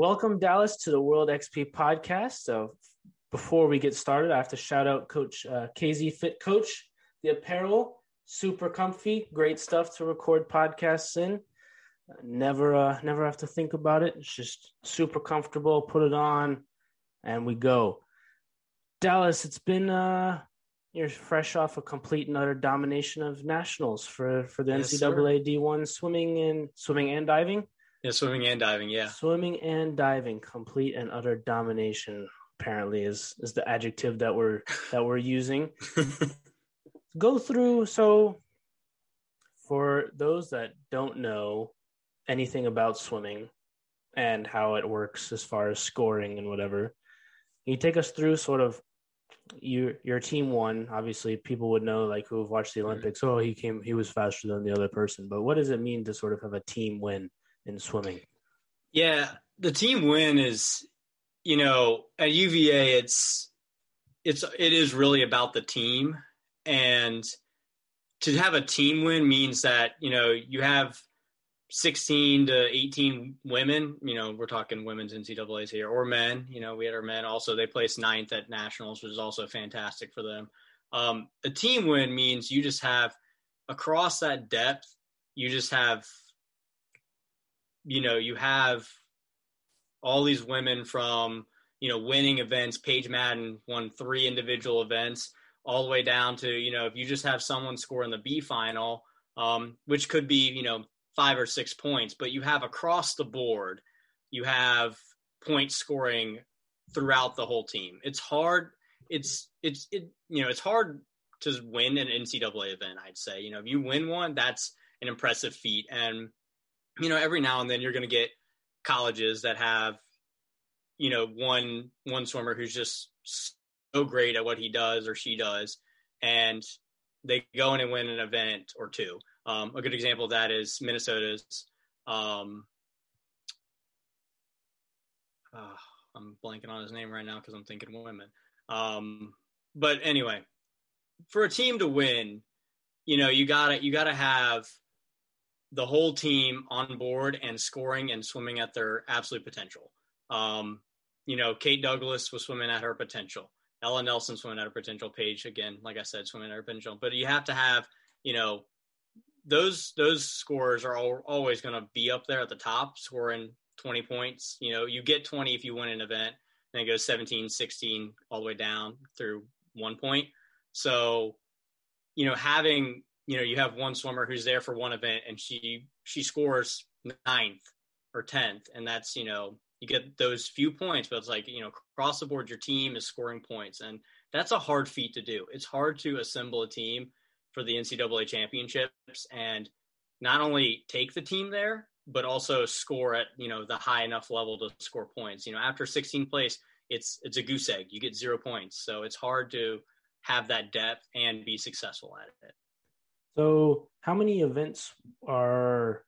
Welcome, Dallas, to the World XP podcast. So, before we get started, I have to shout out Coach uh, KZ Fit Coach. The apparel, super comfy, great stuff to record podcasts in. Never, uh, never have to think about it. It's just super comfortable. Put it on, and we go. Dallas, it's been uh, you're fresh off a complete and utter domination of nationals for for the Yes, NCAA D1 swimming and swimming and diving. Yeah, swimming and diving. Yeah. Swimming and diving, complete and utter domination. Apparently, is is the adjective that we're that we're using. Go through. So, for those that don't know anything about swimming and how it works as far as scoring and whatever, can you take us through sort of your your team won. Obviously, people would know like who have watched the mm-hmm. Olympics. Oh, he came. He was faster than the other person. But what does it mean to sort of have a team win in swimming? yeah, the team win is, you know, at UVA, it's it's it is really about the team, and to have a team win means that you know you have 16 to 18 women. You know, we're talking women's NCAA's here, or men. You know, we had our men also. They placed ninth at nationals, which is also fantastic for them. Um, a team win means you just have across that depth, you just have, you know, you have all these women from you know winning events. Paige Madden won three individual events, all the way down to you know if you just have someone score in the B final, um, which could be you know five or six points, but you have across the board, you have point scoring throughout the whole team. It's hard. It's it's it you know it's hard to win an NCAA event. I'd say you know if you win one, that's an impressive feat, and you know every now and then you're going to get colleges that have you know one one swimmer who's just so great at what he does or she does, and they go in and win an event or two. Um, a good example of that is Minnesota's. Um, uh, I'm blanking on his name right now because I'm thinking women. Um, but anyway, for a team to win, you know, you gotta you gotta have the whole team on board and scoring and swimming at their absolute potential. Um, you know, Kate Douglas was swimming at her potential. Ella Nelson swimming at her potential. Paige, again, like I said, swimming at her potential. But you have to have, you know, those those scores are all, always going to be up there at the top, scoring 20 points. You know, you get 20 if you win an event, and it goes 17, 16, all the way down through one point. So, you know, having you know, you have one swimmer who's there for one event and she she scores ninth or tenth, and that's you know you get those few points, but it's like you know across the board your team is scoring points, and that's a hard feat to do. It's hard to assemble a team for the NCAA championships and not only take the team there, but also score at you know the high enough level to score points. You know, after 16th place, it's it's a goose egg. You get zero points, so it's hard to have that depth and be successful at it. So, how many events are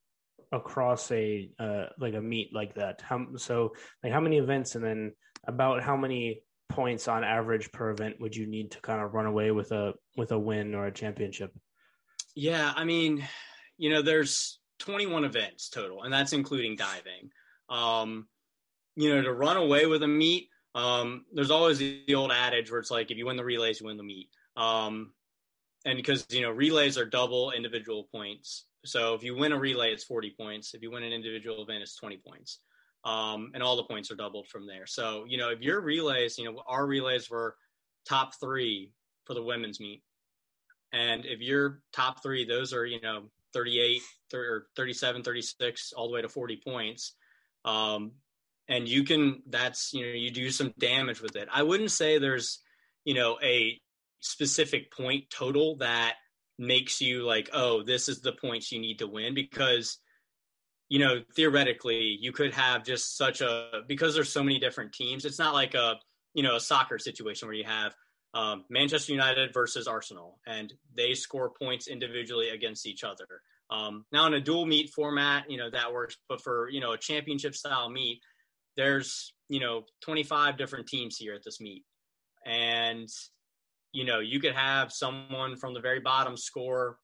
across a uh, like a meet like that? How so? Like how many events, and then about how many points on average per event would you need to kind of run away with a with a win or a championship? Yeah, I mean, you know, there's 21 events total, and that's including diving. Um, you know, to run away with a meet, um, there's always the old adage where it's like, if you win the relays, you win the meet. Um, and because you know relays are double individual points. So if you win a relay it's 40 points. If you win an individual event it's 20 points. Um, and all the points are doubled from there. So you know if your relays you know our relays were top three for the women's meet. And if you're top three those are you know 38 30, or 37 36 all the way to 40 points. Um, and you can that's you know you do some damage with it. I wouldn't say there's you know a specific point total that makes you like, oh, this is the points you need to win because you know theoretically you could have just such a because there's so many different teams. It's not like a you know a soccer situation where you have um, Manchester United versus Arsenal and they score points individually against each other. Um, now in a dual meet format, you know that works, but for you know a championship style meet, there's you know 25 different teams here at this meet, and you know, you could have someone from the very bottom score,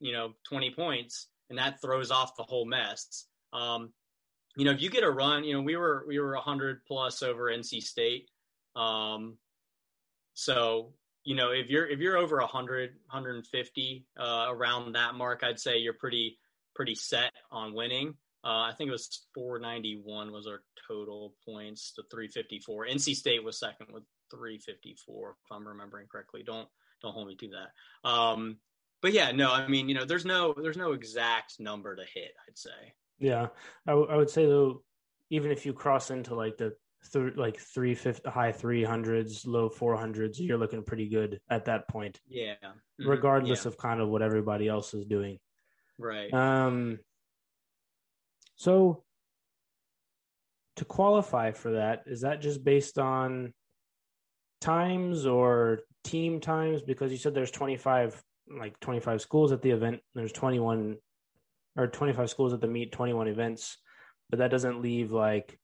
you know, 20 points, and that throws off the whole mess. Um, you know, if you get a run, you know, we were we were 100 plus over NC State. Um, so you know, if you're if you're over 100, 150 uh, around that mark, I'd say you're pretty pretty set on winning. Uh, I think it was 491 was our total points to 354. NC State was second with 354, if I'm remembering correctly. Don't don't hold me to that. Um, but yeah, no, I mean, you know, there's no there's no exact number to hit. I'd say. Yeah, I, w- I would say though, even if you cross into like the th- like three fifty high three hundreds, low four hundreds, you're looking pretty good at that point. Yeah, mm-hmm. regardless yeah. of kind of what everybody else is doing. Right. Um. So to qualify for that, is that just based on times or team times? Because you said there's 25 like 25 schools at the event. There's 21 or 25 schools at the meet, 21 events, but that doesn't leave like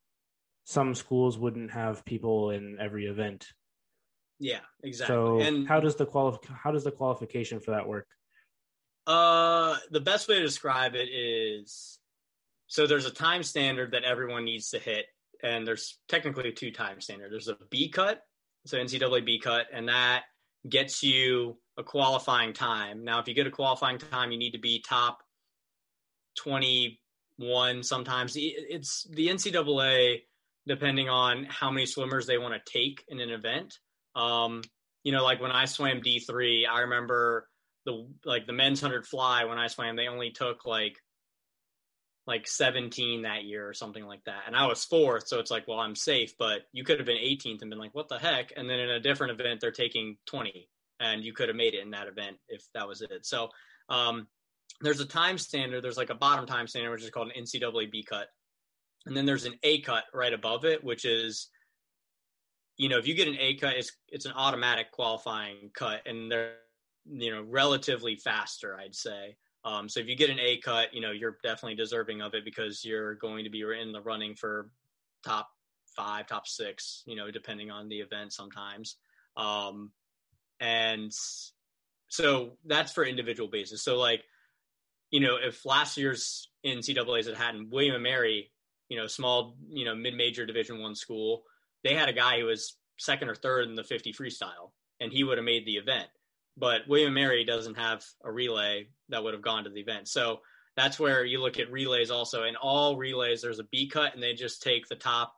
some schools wouldn't have people in every event. Yeah, exactly. So and how does the quali- how does the qualification for that work? Uh, the best way to describe it is so there's a time standard that everyone needs to hit, and there's technically two time standard. There's a B cut, so NCAA B cut, and that gets you a qualifying time. Now, if you get a qualifying time, you need to be top 21 sometimes. It's the NCAA, depending on how many swimmers they want to take in an event. Um, you know, like when I swam D3, I remember the like the men's 100 fly when I swam, they only took like like 17 that year or something like that. And I was fourth, so it's like, well, I'm safe, but you could have been 18th and been like, what the heck? And then in a different event, they're taking 20 and you could have made it in that event if that was it. So um, there's a time standard. There's like a bottom time standard, which is called an NCAA B cut, and then there's an A cut right above it, which is, you know, if you get an A cut, it's it's an automatic qualifying cut, and they're you know relatively faster, I'd say. Um, so if you get an A cut, you know you're definitely deserving of it because you're going to be in the running for top five, top six, you know, depending on the event sometimes. Um, and so that's for individual basis. So like, you know, if last year's NCAA's had had William and Mary, you know, small, you know, mid-major Division One school, they had a guy who was second or third in the 50 freestyle, and he would have made the event. But William and Mary doesn't have a relay that would have gone to the event. So that's where you look at relays also. In all relays, there's a B cut, and they just take the top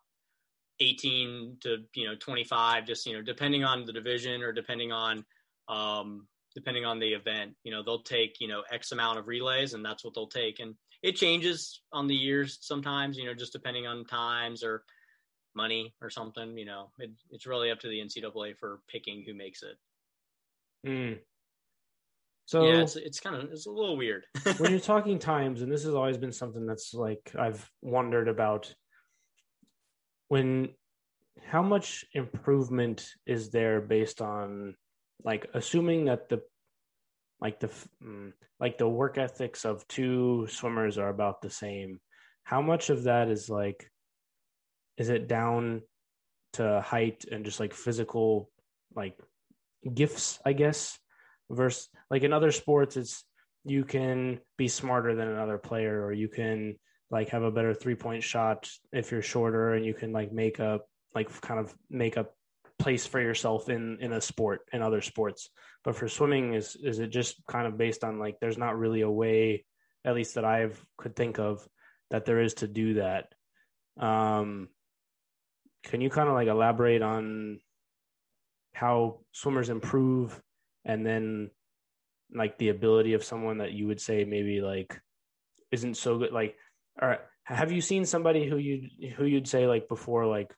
18 to you know 25 just you know depending on the division or depending on um depending on the event you know they'll take you know x amount of relays and that's what they'll take and it changes on the years sometimes you know just depending on times or money or something you know it, it's really up to the ncaa for picking who makes it mm. so yeah it's, it's kind of it's a little weird when you're talking times and this has always been something that's like i've wondered about when how much improvement is there based on like assuming that the like the mm, like the work ethics of two swimmers are about the same how much of that is like is it down to height and just like physical like gifts i guess versus like in other sports it's you can be smarter than another player or you can like have a better three point shot if you're shorter and you can like make a like kind of make a place for yourself in in a sport in other sports. But for swimming is is it just kind of based on like there's not really a way at least that i've could think of that there is to do that. Um can you kind of like elaborate on how swimmers improve and then like the ability of someone that you would say maybe like isn't so good like all right have you seen somebody who you who you'd say like before like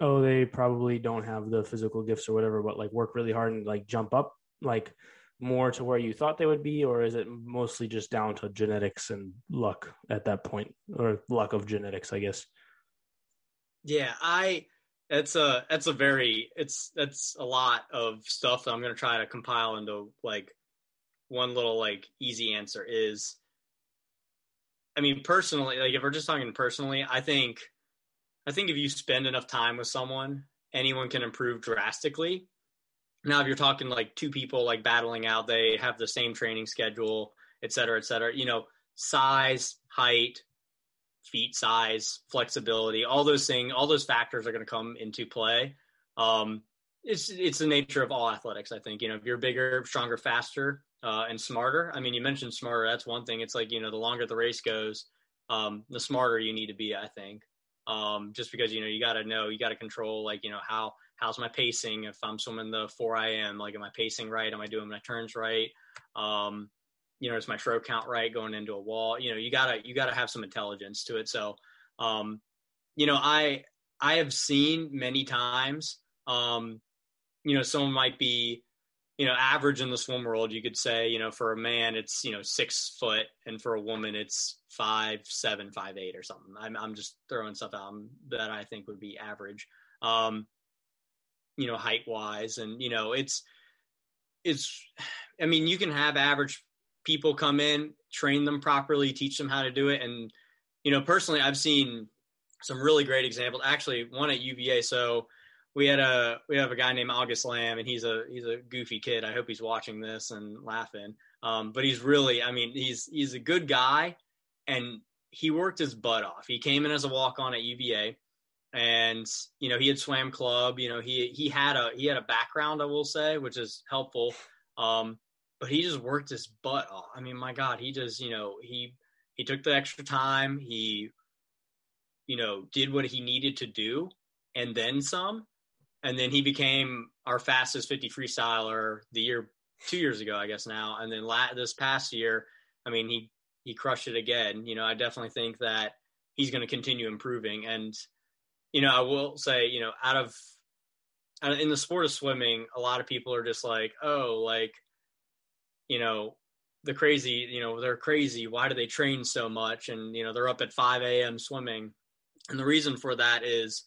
oh they probably don't have the physical gifts or whatever but like work really hard and like jump up like more to where you thought they would be? Or is it mostly just down to genetics and luck at that point or luck of genetics i guess? Yeah i it's a that's a very it's that's a lot of stuff that i'm going to try to compile into like one little like easy answer is I mean, personally, like if we're just talking personally, I think, I think if you spend enough time with someone, anyone can improve drastically. Now, if you're talking like two people like battling out, they have the same training schedule, et cetera, et cetera. You know, size, height, feet size, flexibility, all those things, all those factors are going to come into play. Um, it's it's the nature of all athletics. I think you know if you're bigger, stronger, faster, uh, and smarter. I mean, you mentioned smarter. That's one thing. It's like you know the longer the race goes, um, the smarter you need to be. I think um, just because you know you got to know, you got to control like you know how how's my pacing if I'm swimming the four IM, like am I pacing right? Am I doing my turns right? Um, you know, is my stroke count right going into a wall? You know, you gotta you gotta have some intelligence to it. So, um, you know, I I have seen many times, um, you know, someone might be, you know, average in the swim world. You could say, you know, for a man it's you know six foot, and for a woman it's five seven, five eight, or something. I'm I'm just throwing stuff out that I think would be average. Um, you know, height wise, and you know, it's it's. I mean, you can have average people come in, train them properly, teach them how to do it. And, you know, personally, I've seen some really great examples. Actually, one at UVA. So we had a we have a guy named August Lamb, and he's a he's a goofy kid. I hope he's watching this and laughing. Um, but he's really, I mean, he's he's a good guy, and he worked his butt off. He came in as a walk on at UVA, and you know he had swam club. You know he he had a he had a background, I will say, which is helpful. Um, but he just worked his butt off. I mean, my God, he just, you know, he he took the extra time. He, you know, did what he needed to do, and then some. And then he became our fastest 50 freestyler the year two years ago, I guess now. And then la- this past year, I mean, he he crushed it again. You know, I definitely think that he's going to continue improving. And you know, I will say, you know, out of in the sport of swimming, a lot of people are just like, oh, like you know, the crazy, you know, they're crazy. Why do they train so much? And, you know, they're up at 5 a.m. swimming. And the reason for that is,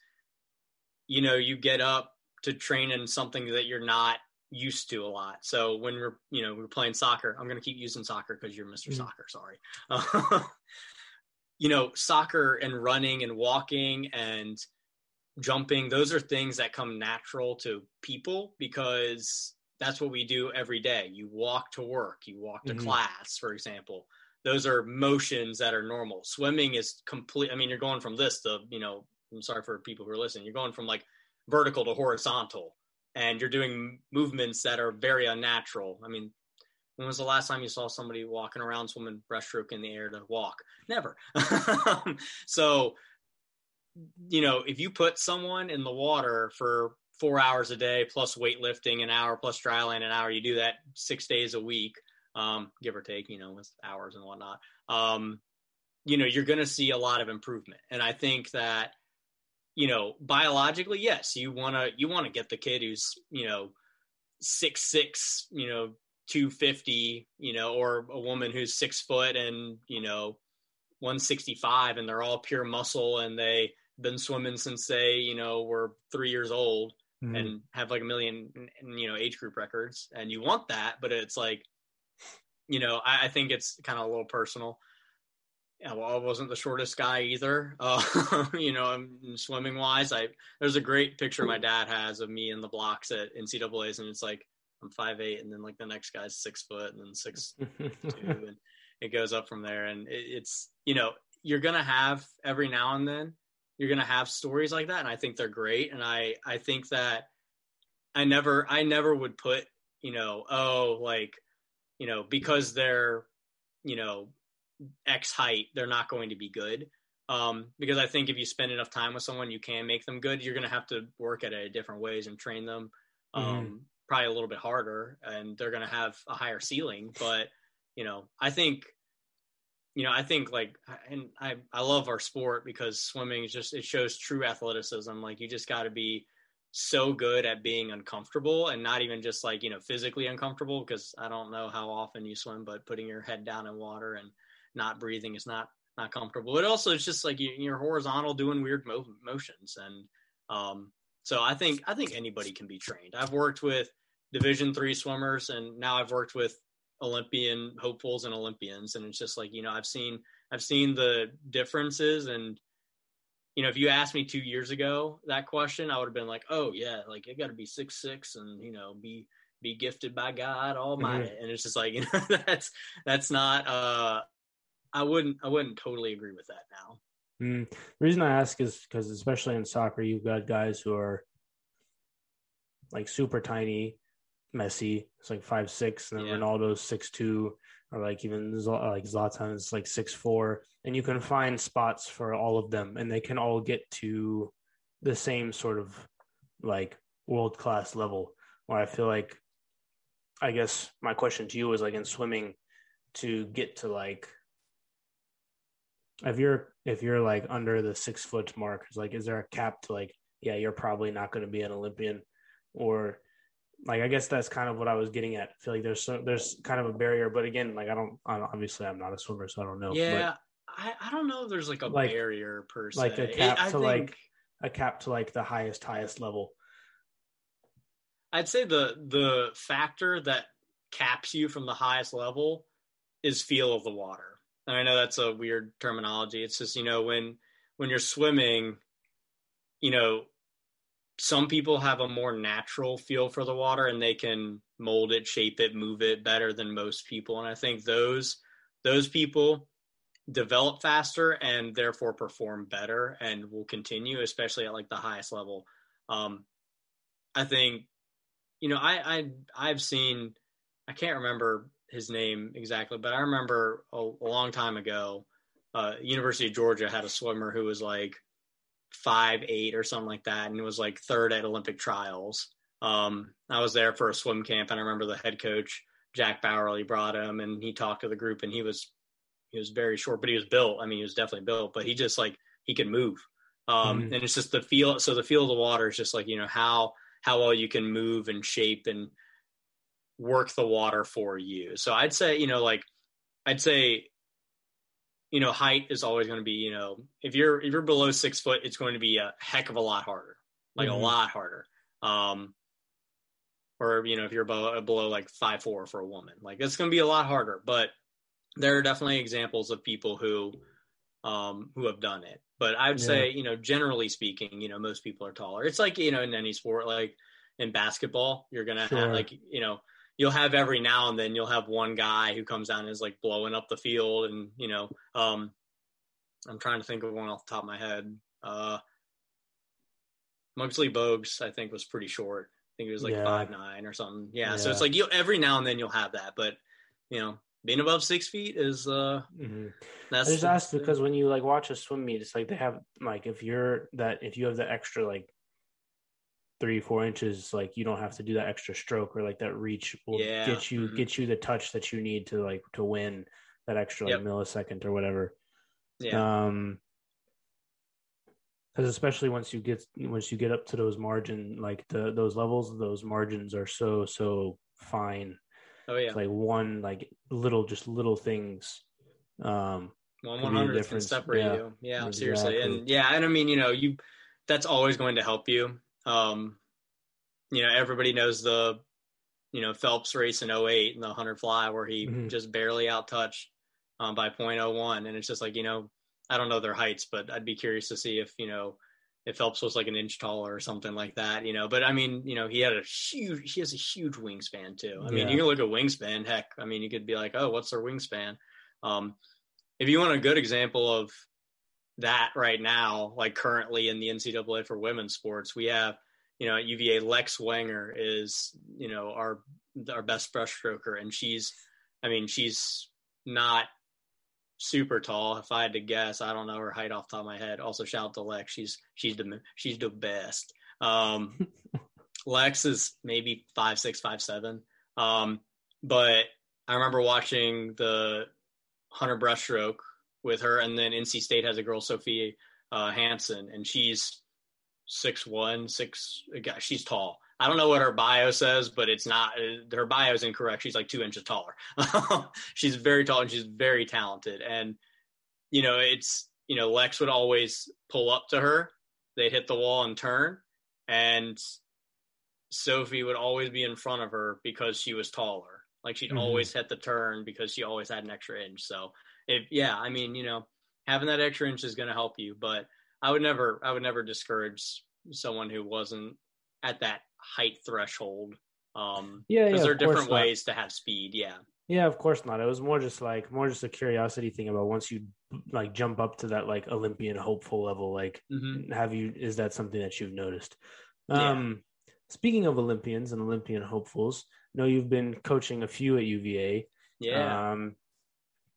you know, you get up to train in something that you're not used to a lot. So when we're, you know, we're playing soccer, I'm going to keep using soccer because you're mister mm-hmm. Soccer. Sorry. Uh, you know, soccer and running and walking and jumping, those are things that come natural to people because that's what we do every day. You walk to work, you walk to mm-hmm. class, for example. Those are motions that are normal. Swimming is complete. I mean, you're going from this to, you know, I'm sorry for people who are listening. You're going from like vertical to horizontal, and you're doing movements that are very unnatural. I mean, when was the last time you saw somebody walking around swimming breaststroke in the air to walk? Never. so, you know, if you put someone in the water for four hours a day plus weightlifting an hour plus dryland an hour. You do that six days a week, um, give or take, you know, with hours and whatnot. Um, you know, you're going to see a lot of improvement. And I think that, you know, biologically, yes, you want to, you want to get the kid who's, you know, six, six, you know, 250, you know, or a woman who's six foot and, you know, 165 and they're all pure muscle and they, been swimming since they you know were three years old mm-hmm. and have like a million you know age group records and you want that but it's like you know i, I think it's kind of a little personal yeah, well, I wasn't the shortest guy either. Uh, you know, swimming wise, I there's a great picture my dad has of me in the blocks at NCAA's, and it's like I'm five eight, and then like the next guy's six foot, and then six two, and it goes up from there. And it, it's you know you're gonna have every now and then you're going to have stories like that and i think they're great and i i think that i never i never would put you know oh like you know because they're you know x height they're not going to be good um, because I think if you spend enough time with someone, you can make them good. You're going to have to work at it different ways and train them, um, mm-hmm. probably a little bit harder, and they're going to have a higher ceiling. But you know, I think you know, I think like, and I, I love our sport because swimming is just, it shows true athleticism. Like you just got to be so good at being uncomfortable and not even just like, you know, physically uncomfortable because I don't know how often you swim, but putting your head down in water and not breathing is not, not comfortable. But also it's just like you, are horizontal doing weird mo- motions. And, um, so I think, I think anybody can be trained. I've worked with division three swimmers and now I've worked with Olympian hopefuls and Olympians, and it's just like you know I've seen I've seen the differences, and you know if you asked me two years ago that question, I would have been like, oh yeah, like it got to be six six, and you know be be gifted by God Almighty, mm-hmm. and it's just like you know that's that's not uh I wouldn't I wouldn't totally agree with that now. Mm. The reason I ask is because, especially in soccer, you've got guys who are like super tiny. Messi, it's like five six, and then yeah. Ronaldo's six two, or like even like Zlatan is like six four, and you can find spots for all of them, and they can all get to the same sort of like world class level. Where I feel like, I guess my question to you is like in swimming, to get to like if you're if you're like under the six foot mark, it's like is there a cap to like yeah you're probably not going to be an Olympian, or like I guess that's kind of what I was getting at. I feel like there's so, there's kind of a barrier, but again, like I don't obviously I'm not a swimmer, so I don't know. Yeah, I, I don't know. if There's like a like, barrier per se, like a cap it, to think, like a cap to like the highest highest level. I'd say the the factor that caps you from the highest level is feel of the water. And I know that's a weird terminology. It's just, you know, when when you're swimming, you know, some people have a more natural feel for the water and they can mold it, shape it, move it better than most people. And I think those those people develop faster and therefore perform better and will continue, especially at like the highest level. Um, I think, you know, I, I I've seen I can't remember his name exactly, but I remember a, a long time ago, uh, University of Georgia had a swimmer who was like five eight or something like that, and it was like third at Olympic trials. Um, I was there for a swim camp, and I remember the head coach Jack Bauerle brought him, and he talked to the group, and he was he was very short, but he was built. I mean, he was definitely built, but he just like he could move. Um, mm-hmm. and it's just the feel. So the feel of the water is just like you know how how well you can move and shape and work the water for you. So I'd say, you know, like I'd say, you know, height is always going to be, you know, if you're if you're below six foot, it's going to be a heck of a lot harder, like mm-hmm. a lot harder. Um, or you know, if you're below, below like five four for a woman, like it's going to be a lot harder. But there are definitely examples of people who um, who have done it. But I would yeah. say, you know, generally speaking, you know, most people are taller. It's like you know, in any sport, like in basketball, you're gonna sure. have like you know you'll have every now and then you'll have one guy who comes down and is like blowing up the field and you know um i'm trying to think of one off the top of my head uh Muggsy Bogues i think was pretty short i think he was like yeah. five nine or something yeah, yeah, so it's like you every now and then you'll have that but you know being above six feet is uh mm-hmm. that's I just asked because when you like watch a swim meet it's like they have like if you're that if you have the extra like three four inches like you don't have to do that extra stroke or like that reach will yeah. get you mm-hmm. get you the touch that you need to like to win that extra like, yep. millisecond or whatever yeah um because especially once you get once you get up to those margin like the those levels those margins are so so fine oh yeah it's like one like little just little things um one one hundred can separate yeah, you yeah exactly. seriously and yeah and i mean you know you that's always going to help you um, you know, everybody knows the, you know, Phelps race in 08 and the 100 fly where he mm-hmm. just barely outtouched um, by 0.01. And it's just like, you know, I don't know their heights, but I'd be curious to see if, you know, if Phelps was like an inch taller or something like that, you know. But I mean, you know, he had a huge, he has a huge wingspan too. I mean, you can look at wingspan. Heck, I mean, you could be like, oh, what's their wingspan? Um, if you want a good example of that right now, like currently in the NCAA for women's sports, we have, you know, at UVA, Lex Wenger is, you know, our our best breaststroker, and she's, I mean, she's not super tall. If I had to guess, I don't know her height off the top of my head. Also, shout out to Lex. She's she's the she's the best. Um, Lex is maybe five six, five seven. Um, but I remember watching the hunter breaststroke with her, and then NC State has a girl, Sophie uh, Hansen, and she's six one, six. She's tall. I don't know what her bio says, but it's not. Her bio is incorrect. She's like two inches taller. she's very tall and she's very talented. And you know, it's you know, Lex would always pull up to her. They'd hit the wall and turn, and Sophie would always be in front of her because she was taller. Like she'd mm-hmm. always hit the turn because she always had an extra inch. So if yeah, I mean, you know, having that extra inch is going to help you, but I would never, I would never discourage someone who wasn't at that height threshold. Um, yeah, because yeah, there are different ways to have speed. Yeah. Yeah, of course not. It was more just like more just a curiosity thing about once you like jump up to that like Olympian hopeful level, like mm-hmm. have you is that something that you've noticed? Yeah. Um speaking of Olympians and Olympian hopefuls, I know you've been coaching a few at UVA. Yeah. Um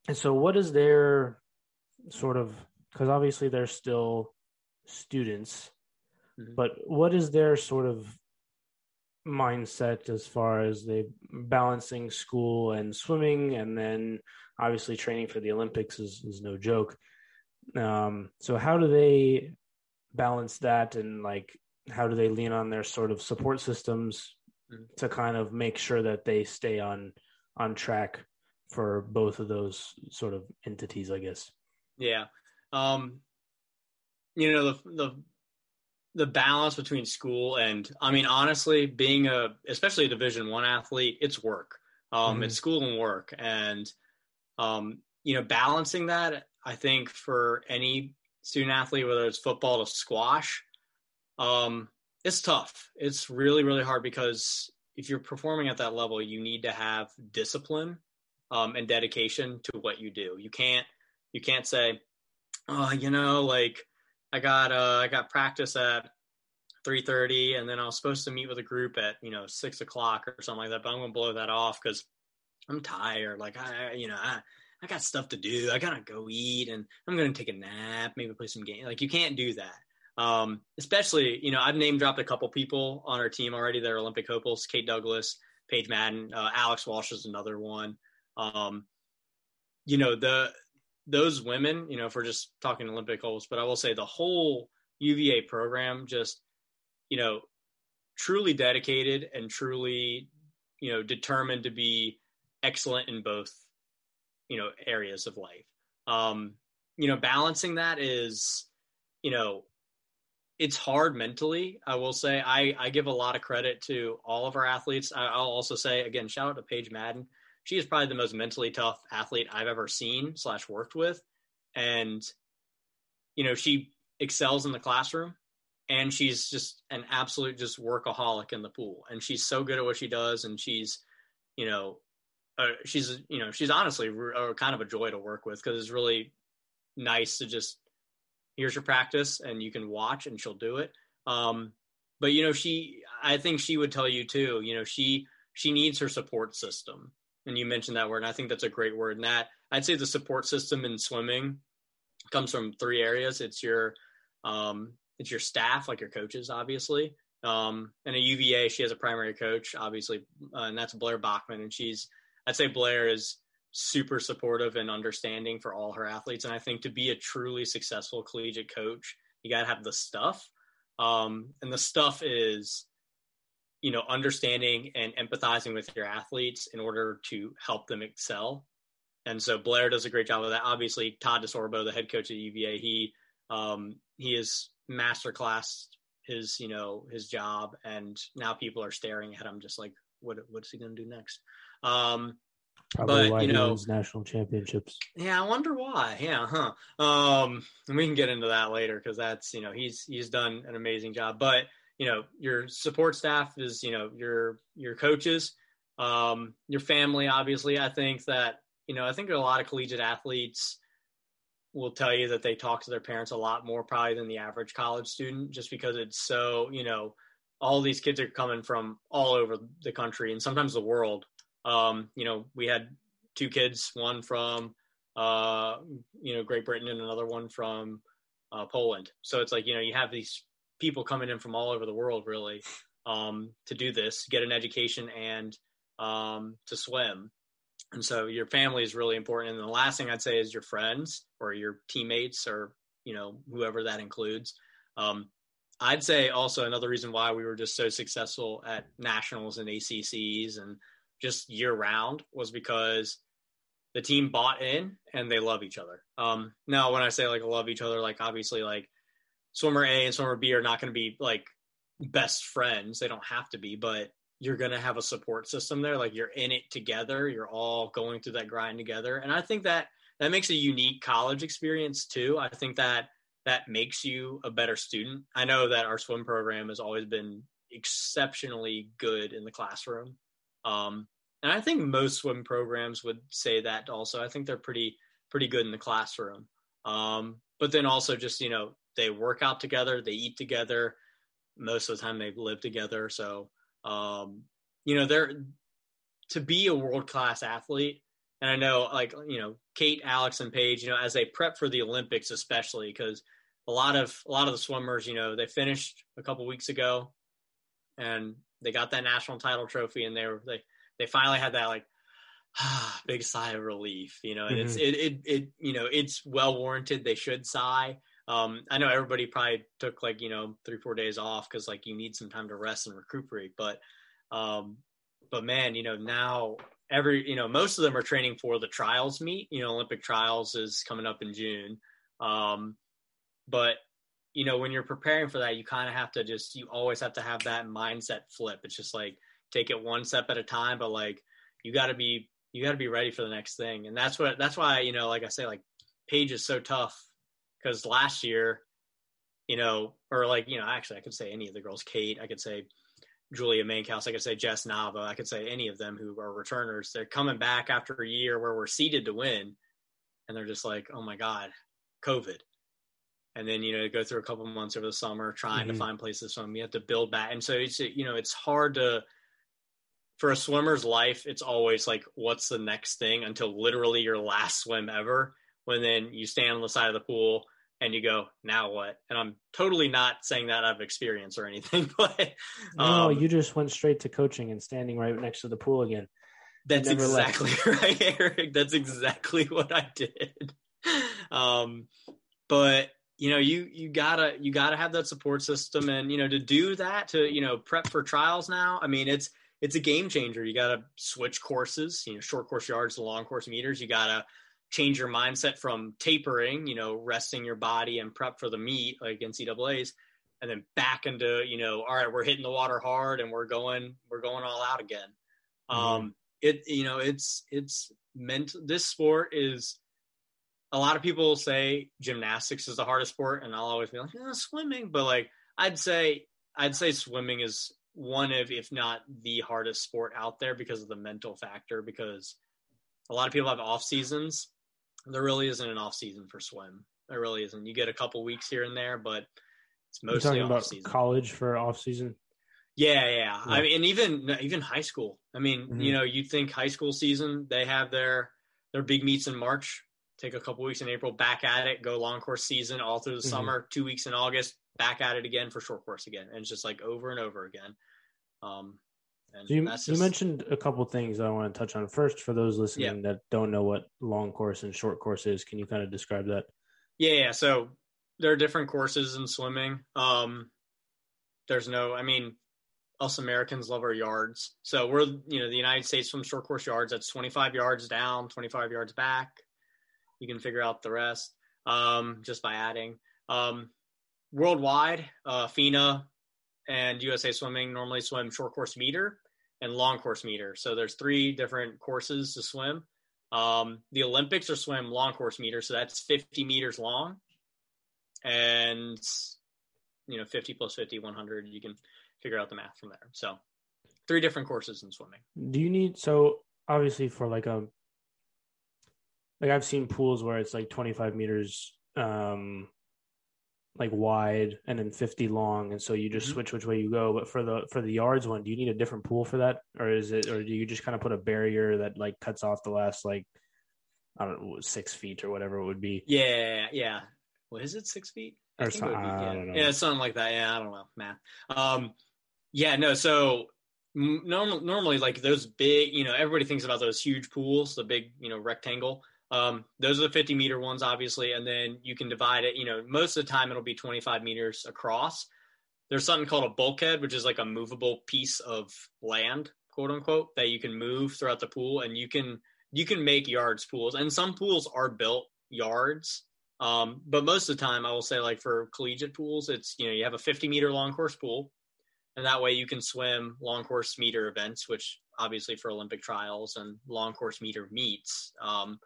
and so what is their sort of because obviously they're still students, mm-hmm. but what is their sort of mindset as far as they balancing school and swimming and then obviously training for the olympics is, is no joke um, so how do they balance that and like how do they lean on their sort of support systems mm-hmm. to kind of make sure that they stay on on track for both of those sort of entities i guess. Yeah. Um you know the the the balance between school and I mean honestly being a especially a division 1 athlete it's work. Um mm-hmm. it's school and work. And um you know balancing that I think for any student athlete whether it's football to squash um it's tough. It's really really hard because if you're performing at that level you need to have discipline um and dedication to what you do you can't you can't say oh you know like I got uh, I got practice at three thirty, and then I was supposed to meet with a group at you know six o'clock or something like that. But I'm gonna blow that off because I'm tired. Like I, you know, I I got stuff to do. I gotta go eat, and I'm gonna take a nap, maybe play some game. Like you can't do that. Um, especially, you know, I've name dropped a couple people on our team already that are Olympic hopefuls. Kate Douglas, Paige Madden, uh, Alex Walsh is another one. Um, you know, the those women, you know, if we're just talking Olympic goals, but I will say the whole UVA program just, you know, truly dedicated and truly, you know, determined to be excellent in both, you know, areas of life. Um, you know, balancing that is, you know, it's hard mentally. I will say I, I give a lot of credit to all of our athletes. I, will also say again, shout out to Paige Madden she is probably the most mentally tough athlete I've ever seen slash worked with. And, you know, she excels in the classroom and she's just an absolute just workaholic in the pool. And she's so good at what she does. And she's, you know, uh, she's, you know, she's honestly re- kind of a joy to work with because it's really nice to just, here's your practice and you can watch and she'll do it. Um, but you know, she, I think she would tell you too, you know, she, she needs her support system and you mentioned that word and i think that's a great word and that i'd say the support system in swimming comes from three areas. It's your um, it's your staff like your coaches obviously. Um, and a uva she has a primary coach obviously uh, and that's blair bachman and she's i'd say blair is super supportive and understanding for all her athletes and i think to be a truly successful collegiate coach you got to have the stuff. Um, and the stuff is you know understanding and empathizing with your athletes in order to help them excel and so blair does a great job of that obviously todd desorbo the head coach at uva he um, he is masterclass his you know his job and now people are staring at him just like what what's he going to do next um, Probably but you know national championships. Yeah, I wonder why. Yeah, huh? Um, and we can get into that later because that's you know he's he's done an amazing job. But you know your support staff is you know your your coaches um, your family obviously. I think that you know i think a lot of collegiate athletes will tell you that they talk to their parents a lot more probably than the average college student just because it's so you know all these kids are coming from all over the country and sometimes the world. Um, you know we had two kids one from uh, you know great britain and another one from uh, poland. So it's like you know you have these people coming in from all over the world really um, to do this, get an education and um, to swim. And so your family is really important. And the last thing I'd say is your friends or your teammates or, you know, whoever that includes. Um, I'd say also another reason why we were just so successful at nationals and ACCs and just year round was because the team bought in and they love each other. Um, now, when I say like love each other, like obviously like swimmer A and swimmer B are not going to be like best friends. They don't have to be, but you're going to have a support system there. Like you're in it together. You're all going through that grind together. And I think that that makes a unique college experience too. I think that that makes you a better student. I know that our swim program has always been exceptionally good in the classroom. Um, and I think most swim programs would say that also. I think they're pretty pretty good in the classroom. Um, but then also just you know they work out together, they eat together. Most of the time they live together, so um, you know they're to be a world class athlete. And I know like you know Kate, Alex, and Paige, you know as they prep for the Olympics, especially because a lot of a lot of the swimmers, you know, they finished a couple weeks ago, and they got that national title trophy, and they were they they finally had that like big sigh of relief, you know, and mm-hmm. it's it, it it you know it's well warranted. They should sigh. Um, I know everybody probably took like you know three four days off because like you need some time to rest and recuperate, but um, but man, you know now every you know most of them are training for the trials meet. You know, Olympic trials is coming up in June. Um, but you know, when you're preparing for that, you kind of have to just you always have to have that mindset flip. It's just like take it one step at a time, but like you got to be you got to be ready for the next thing. And that's what that's why, you know, like I say like Paige is so tough cuz last year, you know, or like, you know, actually I could say any of the girls, Kate, I could say Julia Mankhouse, I could say Jess Nava, I could say any of them who are returners. They're coming back after a year where we're seeded to win and they're just like, "Oh my god, COVID." and then you know go through a couple months over the summer trying mm-hmm. to find places swim. You have to build back, and so it's you know it's hard to for a swimmer's life. It's always like what's the next thing until literally your last swim ever. When then you stand on the side of the pool and you go, now what? And I'm totally not saying that out of experience or anything, but um, no, you just went straight to coaching and standing right next to the pool again. That's exactly left. right, Eric. That's exactly what I did. Um, but you know you you gotta you gotta have that support system and you know to do that to you know prep for trials now i mean it's it's a game changer you gotta switch courses you know short course yards to long course meters you gotta change your mindset from tapering you know resting your body and prep for the meet like ncaa's and then back into you know all right we're hitting the water hard and we're going we're going all out again mm-hmm. um it you know it's it's meant this sport is a lot of people say gymnastics is the hardest sport, and I'll always be like, yeah, swimming. But like, I'd say, I'd say swimming is one of, if not the hardest sport out there because of the mental factor. Because a lot of people have off seasons. There really isn't an off season for swim. There really isn't. You get a couple weeks here and there, but it's mostly You're talking about season. college for off season. Yeah, yeah, yeah. I mean, and even even high school. I mean, mm-hmm. you know, you think high school season they have their their big meets in March take a couple weeks in April, back at it, go long course season all through the mm-hmm. summer, two weeks in August, back at it again for short course again. And it's just like over and over again. Um, and so you, just, you mentioned a couple things I want to touch on. First, for those listening yeah. that don't know what long course and short course is, can you kind of describe that? Yeah, yeah. So there are different courses in swimming. Um, there's no, I mean, us Americans love our yards. So we're, you know, the United States from short course yards, that's 25 yards down, 25 yards back you can figure out the rest um, just by adding. Um, worldwide, uh, FINA and USA Swimming normally swim short course meter and long course meter. So there's three different courses to swim. Um, the Olympics are swim long course meter, so that's 50 meters long, and you know 50 plus 50, 100. You can figure out the math from there. So three different courses in swimming. Do you need so obviously for like a like I've seen pools where it's like 25 meters um like wide and then 50 long and so you just mm-hmm. switch which way you go. But for the for the yards one do you need a different pool for that? Or is it or do you just kind of put a barrier that like cuts off the last like i don't know six feet or whatever it would be? Yeah yeah. What is it six feet? Or something, be, yeah. yeah something like that. Yeah i don't know math. Um yeah no so normal, normally like those big you know everybody thinks about those huge pools the big you know rectangle um, those are the 50 meter ones, obviously, and then you can divide it. You know, most of the time it'll be 25 meters across. There's something called a bulkhead, which is like a movable piece of land, quote unquote, that you can move throughout the pool, and you can you can make yards pools, and some pools are built yards. Um, but most of the time, I will say, like for collegiate pools, it's you know you have a 50 meter long course pool, and that way you can swim long course meter events, which obviously for Olympic trials and long course meter meets. Um,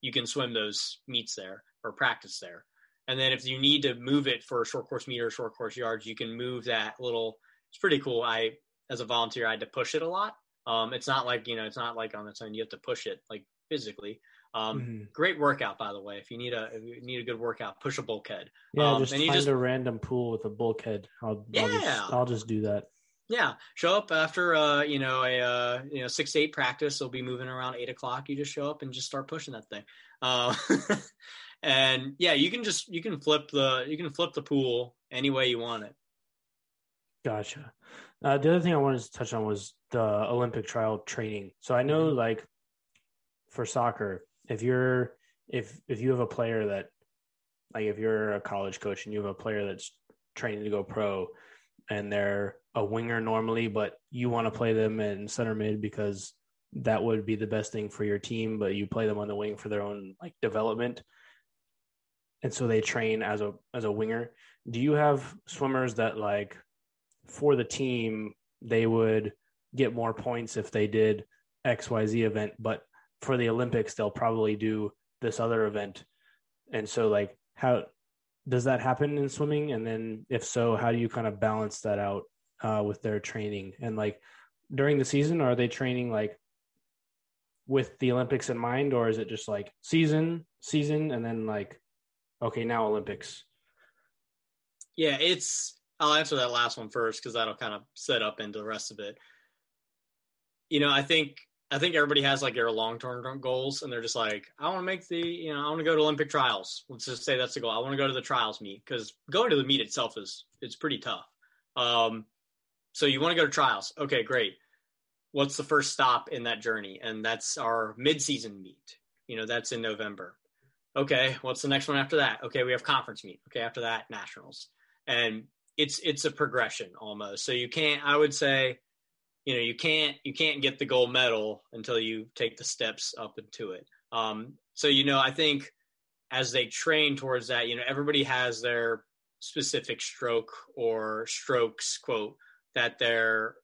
you can swim those meets there or practice there. And then if you need to move it for a short course meter, short course yards, you can move that little. It's pretty cool. I, as a volunteer, I had to push it a lot Um, it's not like you know, it's not like on its own. You have to push it like physically. Um, Mhm. Great workout, by the way. If you need a if you need a good workout, push a bulkhead. Yeah, Um, just find just- a random pool with a bulkhead. I'll, I'll Yeah. just I'll just do that. Yeah, show up after uh, you know a uh, you know six to eight practice. They'll be moving around eight o'clock. You just show up and just start pushing that thing. Uh, and yeah, you can just you can flip the you can flip the pool any way you want it. Gotcha. Uh, the other thing I wanted to touch on was the Olympic trial training. So I know, like, for soccer, if you're if if you have a player that, like, if you're a college coach and you have a player that's training to go pro, and they're a winger normally, but you want to play them in center mid because that would be the best thing for your team, but you play them on the wing for their own like development, and so they train as a as a winger. Do you have swimmers that like for the team they would get more points if they did xyz event but for the olympics they'll probably do this other event? And so like how does that happen in swimming? And then if so how do you kind of balance that out uh, with their training and like during the season are they training like with the olympics in mind or is it just like season season and then like okay now olympics Yeah, it's. I'll answer that last one first because that'll kind of set up into the rest of it. You know, I think I think everybody has like their long term goals, and they're just like, I want to make the, you know, I want to go to Olympic trials. Let's just say that's the goal. I want to go to the trials meet because going to the meet itself is it's pretty tough. Um, so you want to go to trials? Okay, great. What's the first stop in that journey? And that's our mid season meet. You know, that's in November. Okay, what's the next one after that? Okay, we have conference meet. Okay, after that, nationals and it's it's a progression almost so you can't i would say you know you can't you can't get the gold medal until you take the steps up into it um so you know i think as they train towards that you know everybody has their specific stroke or strokes quote that they're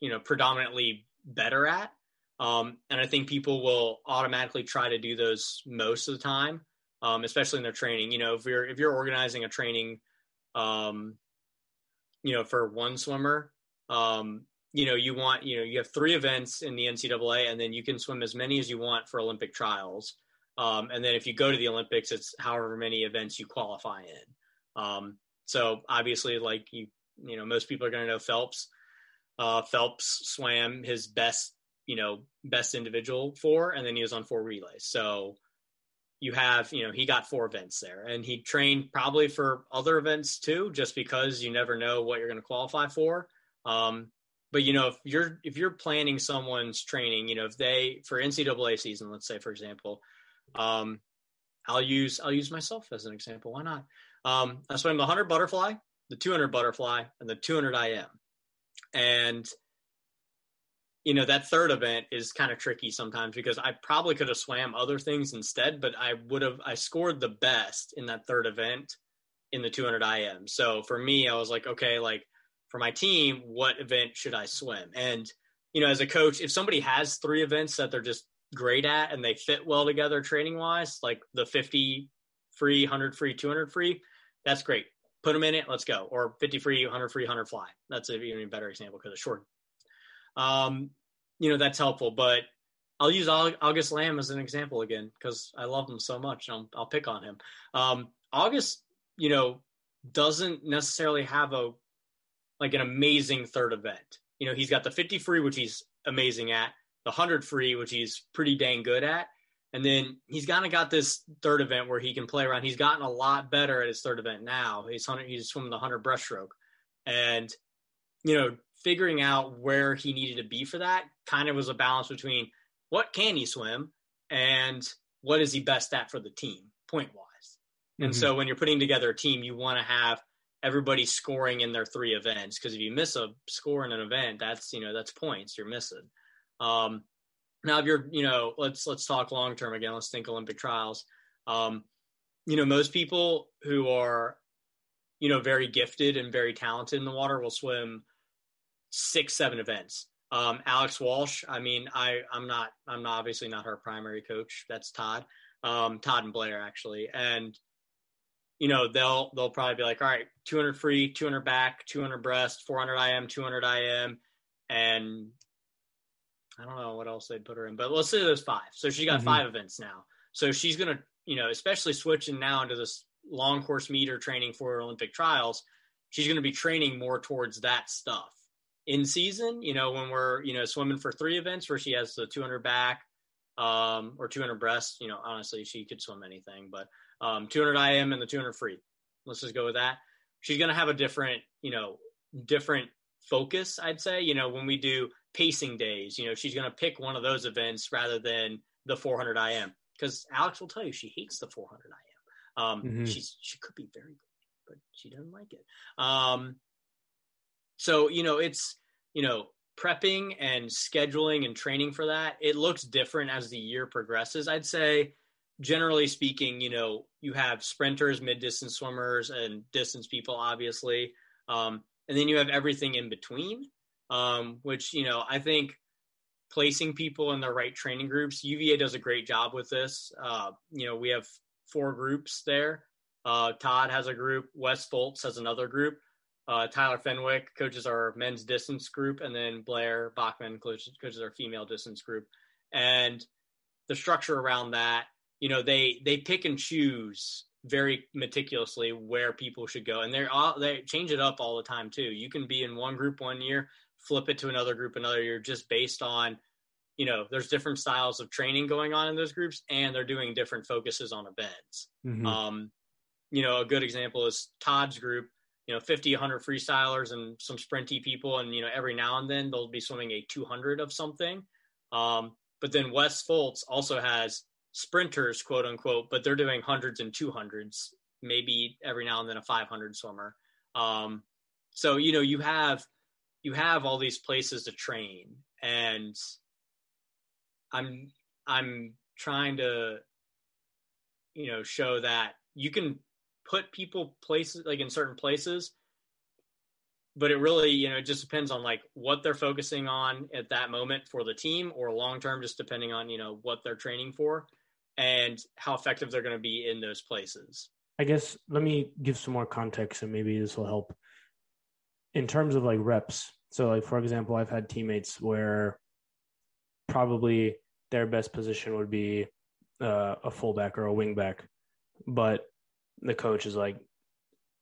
you know predominantly better at um and i think people will automatically try to do those most of the time um especially in their training you know if you're if you're organizing a training um, you know, for one swimmer, um, you know, you want, you know, you have three events in the NCAA, and then you can swim as many as you want for Olympic trials. Um, and then if you go to the Olympics, it's however many events you qualify in. Um, so obviously, like you, you know, most people are going to know Phelps. Uh, Phelps swam his best, you know, best individual four, and then he was on four relays. So you have, you know, he got four events there and he trained probably for other events too, just because you never know what you're going to qualify for. Um, but you know, if you're, if you're planning someone's training, you know, if they, for NCAA season, let's say, for example, um, I'll use, I'll use myself as an example. Why not? Um, I swam the 100 butterfly, the 200 butterfly, and the 200 IM. And you know that third event is kind of tricky sometimes because I probably could have swam other things instead, but I would have I scored the best in that third event in the 200 IM. So for me, I was like, okay, like for my team, what event should I swim? And you know, as a coach, if somebody has three events that they're just great at and they fit well together training wise, like the 50 free, 100 free, 200 free, that's great. Put them in it, let's go. Or 50 free, 100 free, 100 fly. That's an even better example because it's short um, you know that's helpful. But I'll use August Lamb as an example again because I love him so much. I'll, I'll pick on him. Um, August, you know, doesn't necessarily have a like an amazing third event. You know, he's got the 50 free, which he's amazing at, the 100 free, which he's pretty dang good at. And then he's kind of got this third event where he can play around. He's gotten a lot better at his third event now. He's he's swimming the 100 breaststroke. And, you know, figuring out where he needed to be for that kind of was a balance between what can he swim and what is he best at for the team point wise. And Mm-hmm. so when you're putting together a team, you want to have everybody scoring in their three events because if you miss a score in an event, that's you know that's points you're missing. Um, now if you're you know let's let's talk long term again. Let's think Olympic trials. Um, you know most people who are you know very gifted and very talented in the water will swim six seven events. Um, Alex Walsh. I mean, I I'm not I'm not obviously not her primary coach. That's Todd. Um, Todd and Blair actually, and you know they'll they'll probably be like, all right, 200 free, 200 back, 200 breast, 400 IM, 200 IM, and I don't know what else they'd put her in, but let's say there's five. So she's got mm-hmm. five events now. So she's gonna, you know, especially switching now into this long course meter training for Olympic trials. She's going to be training more towards that stuff in season. You know, when we're you know swimming for three events where she has the 200 back um, or 200 breast. You know, honestly, she could swim anything, but um, 200 IM and the 200 free. Let's just go with that. She's going to have a different, you know, different focus. I'd say. You know, when we do pacing days, you know, she's going to pick one of those events rather than the 400 IM because Alex will tell you she hates the 400 IM. Um, mm-hmm. She's she could be very good, but she doesn't like it. Um, so you know, it's you know prepping and scheduling and training for that. It looks different as the year progresses. I'd say, generally speaking, you know, you have sprinters, mid distance swimmers, and distance people, obviously, um, and then you have everything in between. Um, which you know, I think placing people in the right training groups. UVA does a great job with this. Uh, you know, we have four groups there. Uh, Todd has a group. Wes Foltz has another group. Uh, Tyler Fenwick coaches our men's distance group, and then Blair Bachman coaches, coaches our female distance group. And the structure around that, you know, they they pick and choose very meticulously where people should go, and they're all they change it up all the time too. You can be in one group one year, flip it to another group another year just based on you know there's different styles of training going on in those groups and they're doing different focuses on events. Mm-hmm. um, you know a good example is todd's group you know 50 100 freestylers and some sprinty people and you know every now and then they'll be swimming a 200 of something. Um, but then wes foltz also has sprinters quote unquote but they're doing hundreds and 200s maybe every now and then a 500 swimmer. Um, so you know you have you have all these places to train. And i'm i'm trying to you know show that you can put people places like in certain places but it really you know it just depends on like what they're focusing on at that moment for the team or long term just depending on you know what they're training for and how effective they're going to be in those places. I guess let me give some more context and maybe this will help in terms of like reps so like for example i've had teammates where probably their best position would be uh, a fullback or a wingback but the coach is like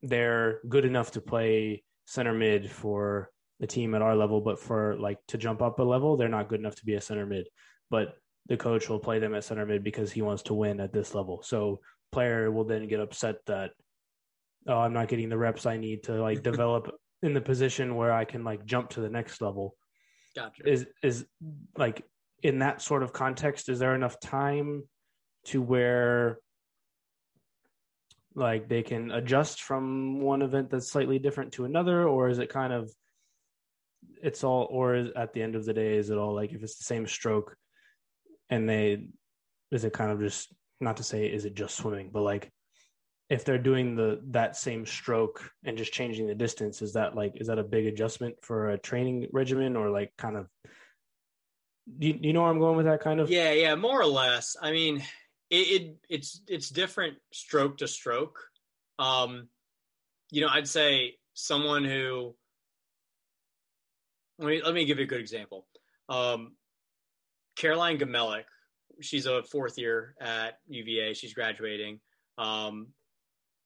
they're good enough to play center mid for the team at our level but for like to jump up a level they're not good enough to be a center mid but the coach will play them at center mid because he wants to win at this level. So player will then get upset that oh i'm not getting the reps i need to like develop in the position where I can like jump to the next level. Gotcha. Is is like in that sort of context, is there enough time to where like they can adjust from one event that's slightly different to another, or is it kind of it's all or is, at the end of the day is it all like if it's the same stroke and they is it kind of just not to say is it just swimming, but like if they're doing the that same stroke and just changing the distance is that like is that a big adjustment for a training regimen or like kind of do you, you know where i'm going with that kind of? Yeah yeah more or less. I mean it, it it's it's different stroke to stroke. Um you know i'd say someone who let me let me give you a good example. Um caroline gamelik she's a fourth year at uva she's graduating. Um,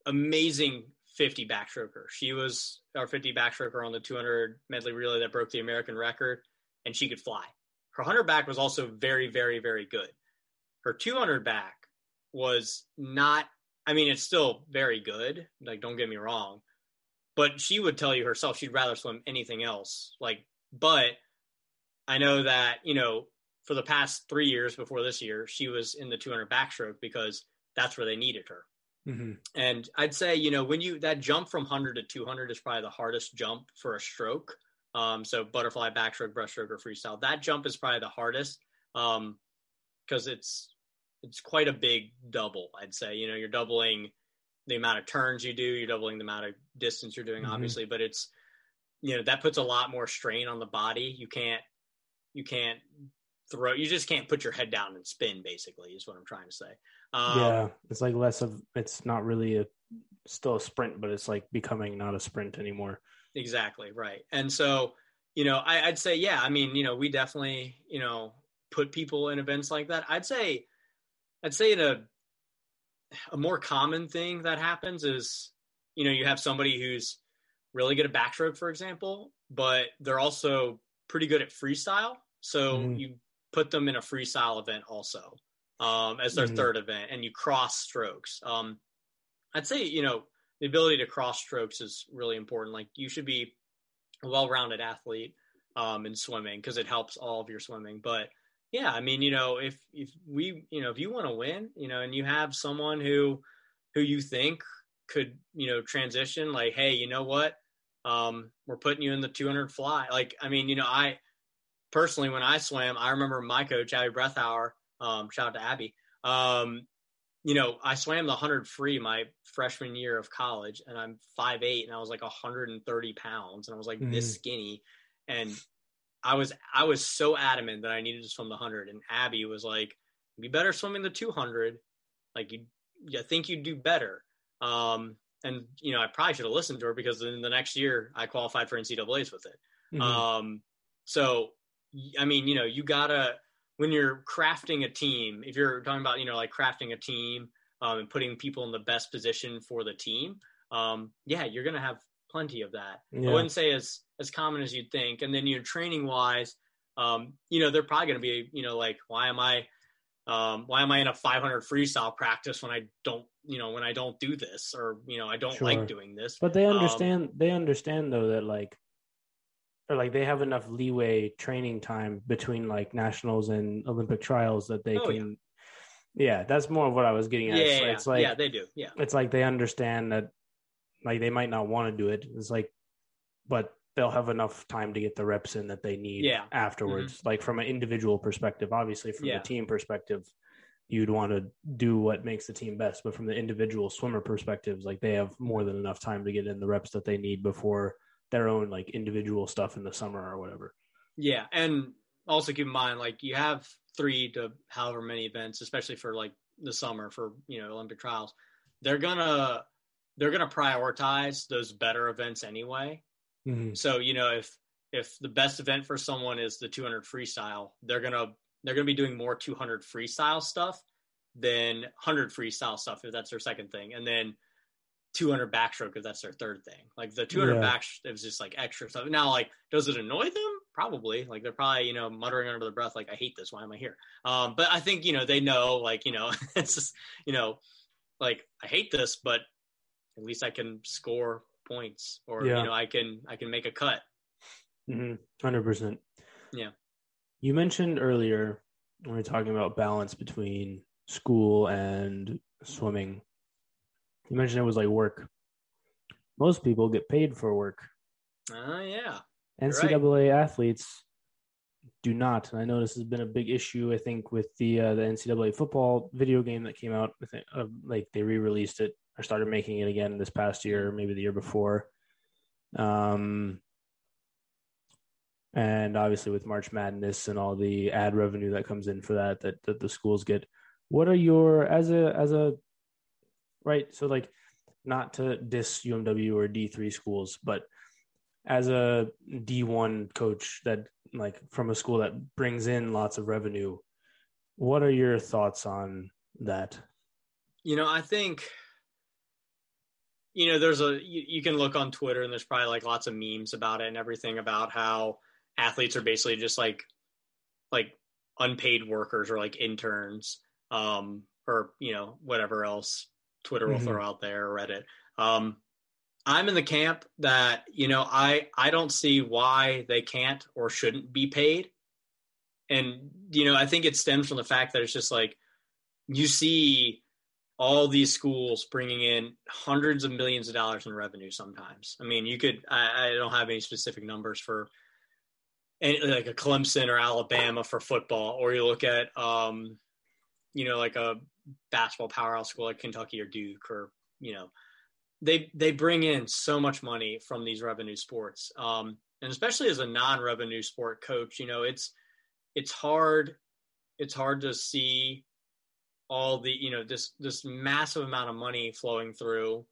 amazing 50 backstroker. She was our 50 backstroker on the 200 medley relay that broke the American record, and she could fly. Her 100 back was also very, very, very good. Her 200 back was not, I mean, it's still very good. Like, don't get me wrong. But she would tell you herself she'd rather swim anything else. Like, but I know that, you know, for the past three years before this year, she was in the 200 backstroke because that's where they needed her. Mm-hmm. And I'd say, you know, when you that jump from 100 to 200 is probably the hardest jump for a stroke. Um, so butterfly, backstroke, breaststroke, or freestyle. That jump is probably the hardest because um, it's it's quite a big double. I'd say, you know, you're doubling the amount of turns you do, you're doubling the amount of distance you're doing, mm-hmm. obviously, but it's you know that puts a lot more strain on the body. You can't you can't throw you just can't put your head down and spin basically is what i'm trying to say um, yeah it's like less of it's not really a still a sprint but it's like becoming not a sprint anymore exactly right and so you know, I, I'd say, yeah, I mean, you know, we definitely, you know, put people in events like that. I'd say, I'd say a, a more common thing that happens is, you know, you have somebody who's really good at backstroke, for example, but they're also pretty good at freestyle. So mm-hmm. you put them in a freestyle event also um, as their mm-hmm. third event, and you cross strokes. Um, I'd say you know the ability to cross strokes is really important. Like you should be a well-rounded athlete um, in swimming because it helps all of your swimming. But yeah, I mean, you know, if if we, you know, if you want to win, you know, and you have someone who who you think could, you know, transition, like, hey, you know what, um, we're putting you in the 200 fly. Like, I mean, you know, I personally, when I swam, I remember my coach Abby Breathauer. Um, shout out to Abby. Um, you know, I swam the 100 free my freshman year of college, and I'm 5'8", and I was like 130 pounds, and I was like mm. this skinny, and I was I was so adamant that I needed to swim the 100, and Abby was like, "Be better swimming the 200, like you, you think you'd do better." Um, and you know, I probably should have listened to her because in the next year I qualified for NCAA's with it. Mm-hmm. Um, so, I mean, you know, you gotta when you're crafting a team, if you're talking about, you know, like crafting a team um, and putting people in the best position for the team, um, yeah, you're to have plenty of that. Yeah. I wouldn't say as, as common as you'd think. And then, you know, training wise, um, you know, they're probably to be, you know, like, why am I, um, why am I in a 500 freestyle practice when I don't, you know, when I don't do this or, you know, I don't sure. like doing this. But they um, understand, they understand though that like or like they have enough leeway training time between like nationals and Olympic trials that they oh, can. Yeah. yeah. that's more of what I was getting at. Yeah, it's, yeah, it's like yeah, they do. Yeah, it's like they understand that, like they might not want to do it. It's like, but they'll have enough time to get the reps in that they need yeah. afterwards. Mm-hmm. Like from an individual perspective, obviously from the team perspective, you'd want to do what makes the team best. But from the individual swimmer perspectives, like they have more than enough time to get in the reps that they need before their own like individual stuff in the summer or whatever. Yeah, and also keep in mind like you have three to however many events, especially for like the summer for you know Olympic trials. They're gonna they're gonna prioritize those better events anyway. Mm-hmm. So you know if if the best event for someone is the 200 freestyle, they're gonna they're gonna be doing more 200 freestyle stuff than 100 freestyle stuff if that's their second thing, and then 200 backstroke if that's their third thing. Like the 200 yeah. back is just like extra stuff. Now, like, does it annoy them? Probably. Like they're probably you know muttering under their breath, like, "I hate this. Why am I here?" Um, but I think you know they know, like you know, it's just you know, like I hate this, but at least I can score points, or yeah. you know, I can I can make a cut. 100 mm-hmm. percent. Yeah. You mentioned earlier when we are talking about balance between school and swimming you mentioned it was like work. Most people get paid for work. Oh uh, yeah. NCAA right. athletes do not. And I know this has been a big issue. I think with the uh, the NCAA football video game that came out. I think uh, like they re-released it or started making it again this past year, maybe the year before. Um, and obviously with March Madness and all the ad revenue that comes in for that, that that the schools get. What are your as a as a right? So like not to diss UMW or D3 schools, but as a D1 coach that like from a school that brings in lots of revenue, what are your thoughts on that? You know, I think you know there's a you, you, can look on Twitter and there's probably like lots of memes about it and everything about how athletes are basically just like like unpaid workers or like interns um or you know whatever else Twitter will mm-hmm. throw out there, Reddit. Um, I'm in the camp that you know I I don't see why they can't or shouldn't be paid, and you know I think it stems from the fact that it's just like you see all these schools bringing in hundreds of millions of dollars in revenue sometimes. I mean, you could I, I don't have any specific numbers for any, like a Clemson or Alabama for football, or you look at um, you know like a basketball powerhouse school like Kentucky or Duke or you know they they bring in so much money from these revenue sports um, and especially as a non-revenue sport coach you know it's it's hard it's hard to see all the you know this this massive amount of money flowing through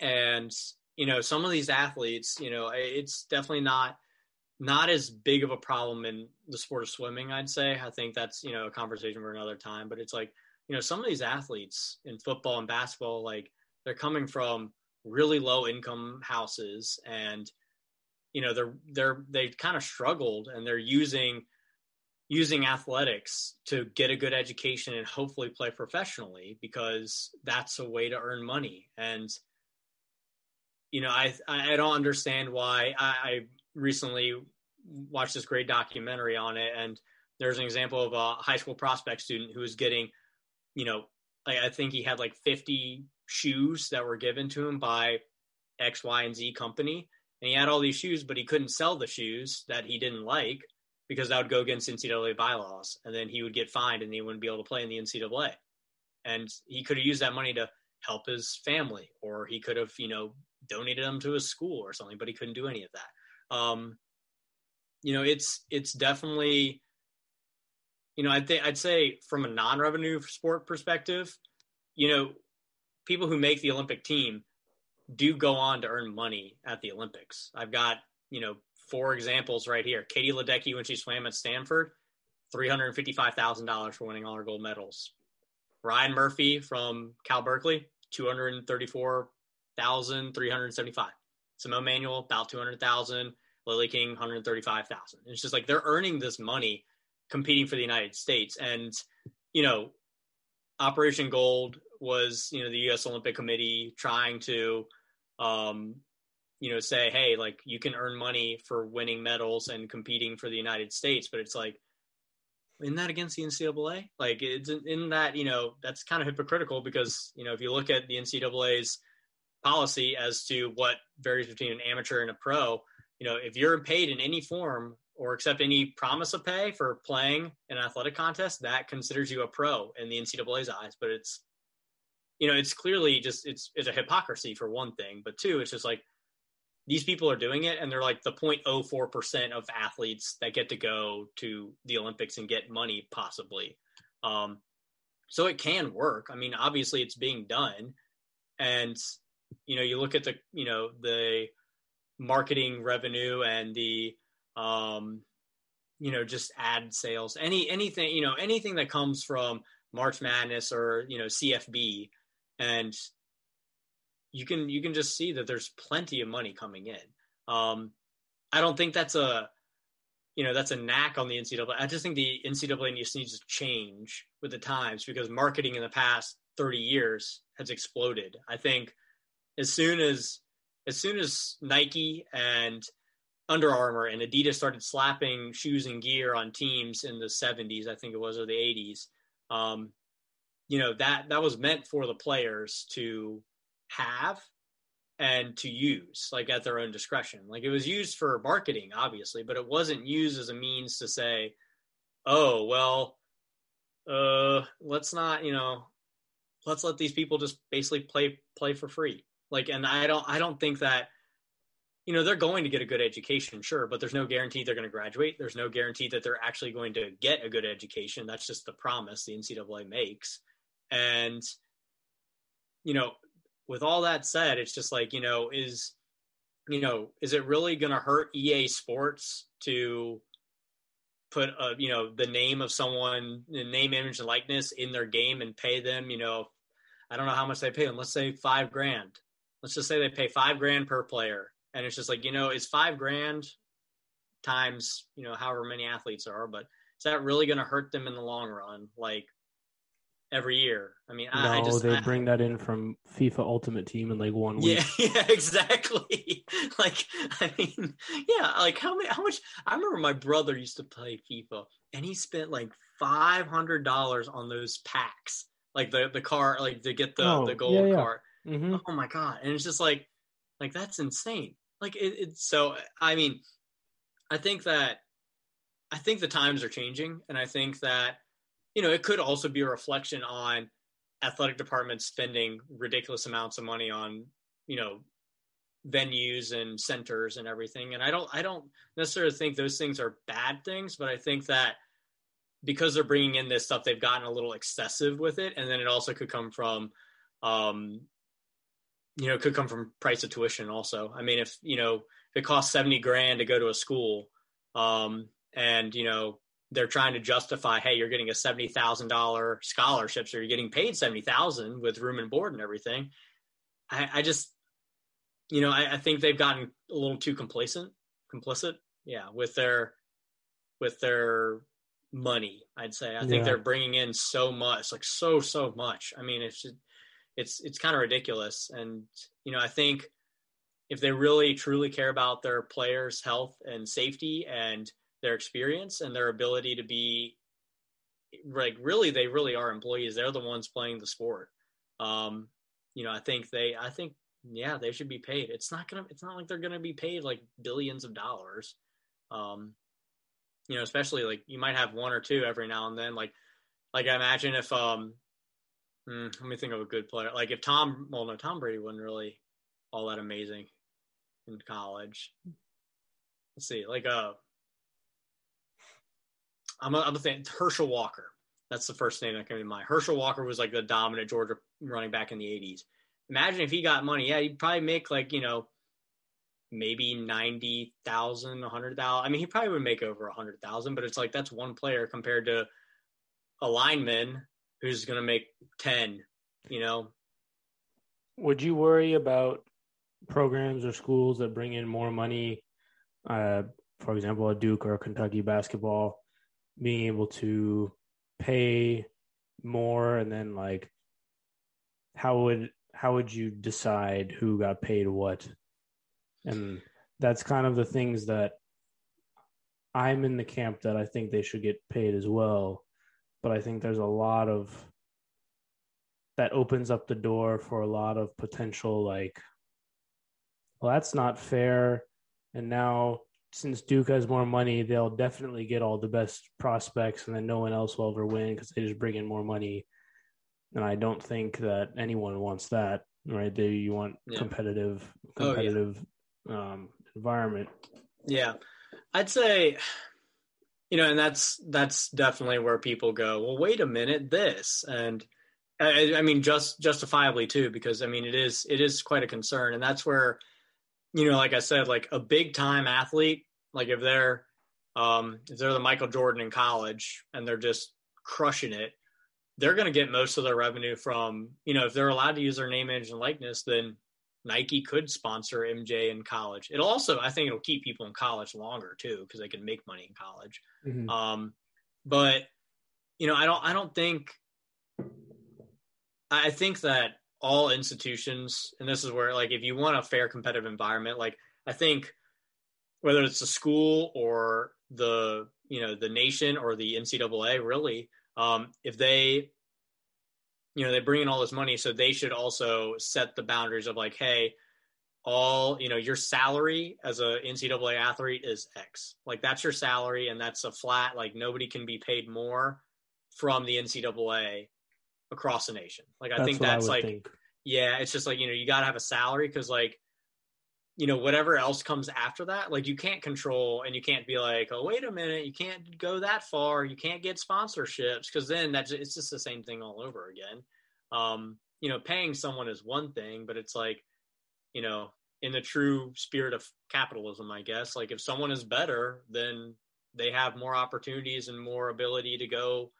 and you know some of these athletes you know it's definitely not not as big of a problem in the sport of swimming, I'd say. I think that's, you know, a conversation for another time. But it's like, you know, some of these athletes in football and basketball, like they're coming from really low income houses and you know they're they're they kind of struggled and they're using using athletics to get a good education and hopefully play professionally because that's a way to earn money. And you know i i don't understand why i, I recently watched this great documentary on it and there's an example of a high school prospect student who was getting you know I, I think he had like 50 shoes that were given to him by X, Y, and Z company. And he had all these shoes, but he couldn't sell the shoes that he didn't like because that would go against NCAA bylaws. And then he would get fined and he wouldn't be able to play in the NCAA. And he could have used that money to help his family, or he could have, you know, donated them to his school or something, but he couldn't do any of that. Um, you know, it's it's definitely, you know, I think I'd say from a non-revenue sport perspective, you know, people who make the Olympic team do go on to earn money at the Olympics. I've got, you know, four examples right here. Katie Ledecky, when she swam at Stanford, $355,000 for winning all her gold medals. Ryan Murphy from Cal Berkeley, 234,375. Simone Manuel, about 200,000. Lily King, 135,000. It's just like they're earning this money competing for the United States. And, you know, Operation Gold was you know the U.S. Olympic Committee trying to, um, you know, say, hey, like you can earn money for winning medals and competing for the United States, but it's like, isn't that against the NCAA? Like, it's in that you know that's kind of hypocritical because you know if you look at the NCAA's policy as to what varies between an amateur and a pro, you know, if you're paid in any form or accept any promise of pay for playing an athletic contest, that considers you a pro in the NCAA's eyes. But it's you know, it's clearly just it's it's a hypocrisy for one thing, but two, it's just like these people are doing it and they're like the 0.04% of athletes that get to go to the Olympics and get money possibly. Um, so it can work. I mean, obviously it's being done. And, you know, you look at the, you know, the marketing revenue and the, um, you know, just ad sales, any, anything, you know, anything that comes from March Madness or, you know, CFB, and you can you can just see that there's plenty of money coming in. Um, I don't think that's a you know that's a knack on the NCAA. I just think the NCAA just needs to change with the times because marketing in the past 30 years has exploded. I think as soon as as soon as Nike and Under Armour and Adidas started slapping shoes and gear on teams in the 70s, I think it was, or the 80s, um, you know that that was meant for the players to have and to use like at their own discretion. Like it was used for marketing obviously but it wasn't used as a means to say oh well uh let's not you know let's let these people just basically play play for free. Like and i don't i don't think that you know they're going to get a good education sure but there's no guarantee they're going to graduate there's no guarantee that they're actually going to get a good education that's just the promise the ncaa makes and, you know, with all that said, it's just like, you know, is, you know, is it really going to hurt EA Sports to put a, you know, the name of someone, the name, image, and likeness in their game and pay them, you know, I don't know how much they pay them. Let's say five grand. Let's just say they pay five grand per player. And it's just like, you know, is five grand times, you know, however many athletes are, but is that really going to hurt them in the long run? Like, every year. I mean, no, I, I just they I, bring that in from FIFA Ultimate Team in like one week. Yeah, yeah, exactly. like, I mean, yeah, like how many? How much? I remember my brother used to play FIFA, and he spent like five hundred dollars on those packs, like the the car, like to get the Oh, the gold yeah, yeah. card. Mm-hmm. Oh my god! And it's just like, like that's insane. Like it, it's so. I mean, I think that, I think the times are changing, and I think that you know, it could also be a reflection on athletic departments spending ridiculous amounts of money on, you know, venues and centers and everything. And I don't, I don't necessarily think those things are bad things, but I think that because they're bringing in this stuff, they've gotten a little excessive with it. And then it also could come from, um, you know, it could come from price of tuition also. I mean, if, you know, if it costs 70 grand to go to a school, Um, and you know they're trying to justify, hey, you're getting a seventy thousand dollar scholarship, so you're getting paid seventy thousand with room and board and everything. I, I just, you know, I, I, think they've gotten a little too complacent, complicit, yeah, with their with their money. I'd say I think they're bringing in so much, like so so much. I mean, it's it's it's kind of ridiculous, and you know, I think if they really truly care about their players' health and safety and their experience and their ability to be like really they really are employees. They're the ones playing the sport. Um you know i think they i think yeah they should be paid. It's not gonna it's not like they're gonna be paid like billions of dollars. Um you know especially like you might have one or two every now and then. Like like i imagine if um hmm, let me think of a good player like if tom well no tom brady wasn't really all that amazing in college let's see like uh I'm a, I'm a fan. Herschel Walker. That's the first name that came to mind. Herschel Walker was like the dominant Georgia running back in the 80s. Imagine if he got money. Yeah, he'd probably make like, you know, maybe 90,000, 100,000. I mean, he probably would make over 100,000, but it's like that's one player compared to a lineman who's going to make 10, you know. Would you worry about programs or schools that bring in more money, uh, for example, a Duke or a Kentucky basketball, being able to pay more and then like how would how would you decide who got paid what and that's kind of the things that i'm in the camp that i think they should get paid as well but i think there's a lot of that opens up the door for a lot of potential like well that's not fair and now since Duke has more money, they'll definitely get all the best prospects, and then no one else will ever win because they just bring in more money. And I don't think that anyone wants that, right? They you want yeah. competitive, competitive oh, yeah. um, environment. Yeah, I'd say, you know, and that's that's definitely where people go. Well, wait a minute, this and. I, I mean, just justifiably too, because I mean, it is it is quite a concern, and that's where you know, like I said, like a big time athlete, like if they're um, if they're the Michael Jordan in college and they're just crushing it, they're going to get most of their revenue from you know if they're allowed to use their name, image, and likeness, then Nike could sponsor MJ in college. It'll also, I think, it'll keep people in college longer too because they can make money in college. Mm-hmm. Um, but you know, I don't, I don't think, I think that all institutions, and this is where like if you want a fair competitive environment, like I think whether it's the school or the you know the nation or the NCAA, really, um, if they you know they bring in all this money, so they should also set the boundaries of like, hey, all you know your salary as a NCAA athlete is X. Like that's your salary, and that's a flat. Like nobody can be paid more from the NCAA across the nation. Like I that's think that's I like think. yeah, it's just like you know you got to have a salary because like you know whatever else comes after that like you can't control and you can't be like oh wait a minute you can't go that far you can't get sponsorships because then that's it's just the same thing all over again um you know paying someone is one thing but it's like you know in the true spirit of capitalism i guess like if someone is better then they have more opportunities and more ability to go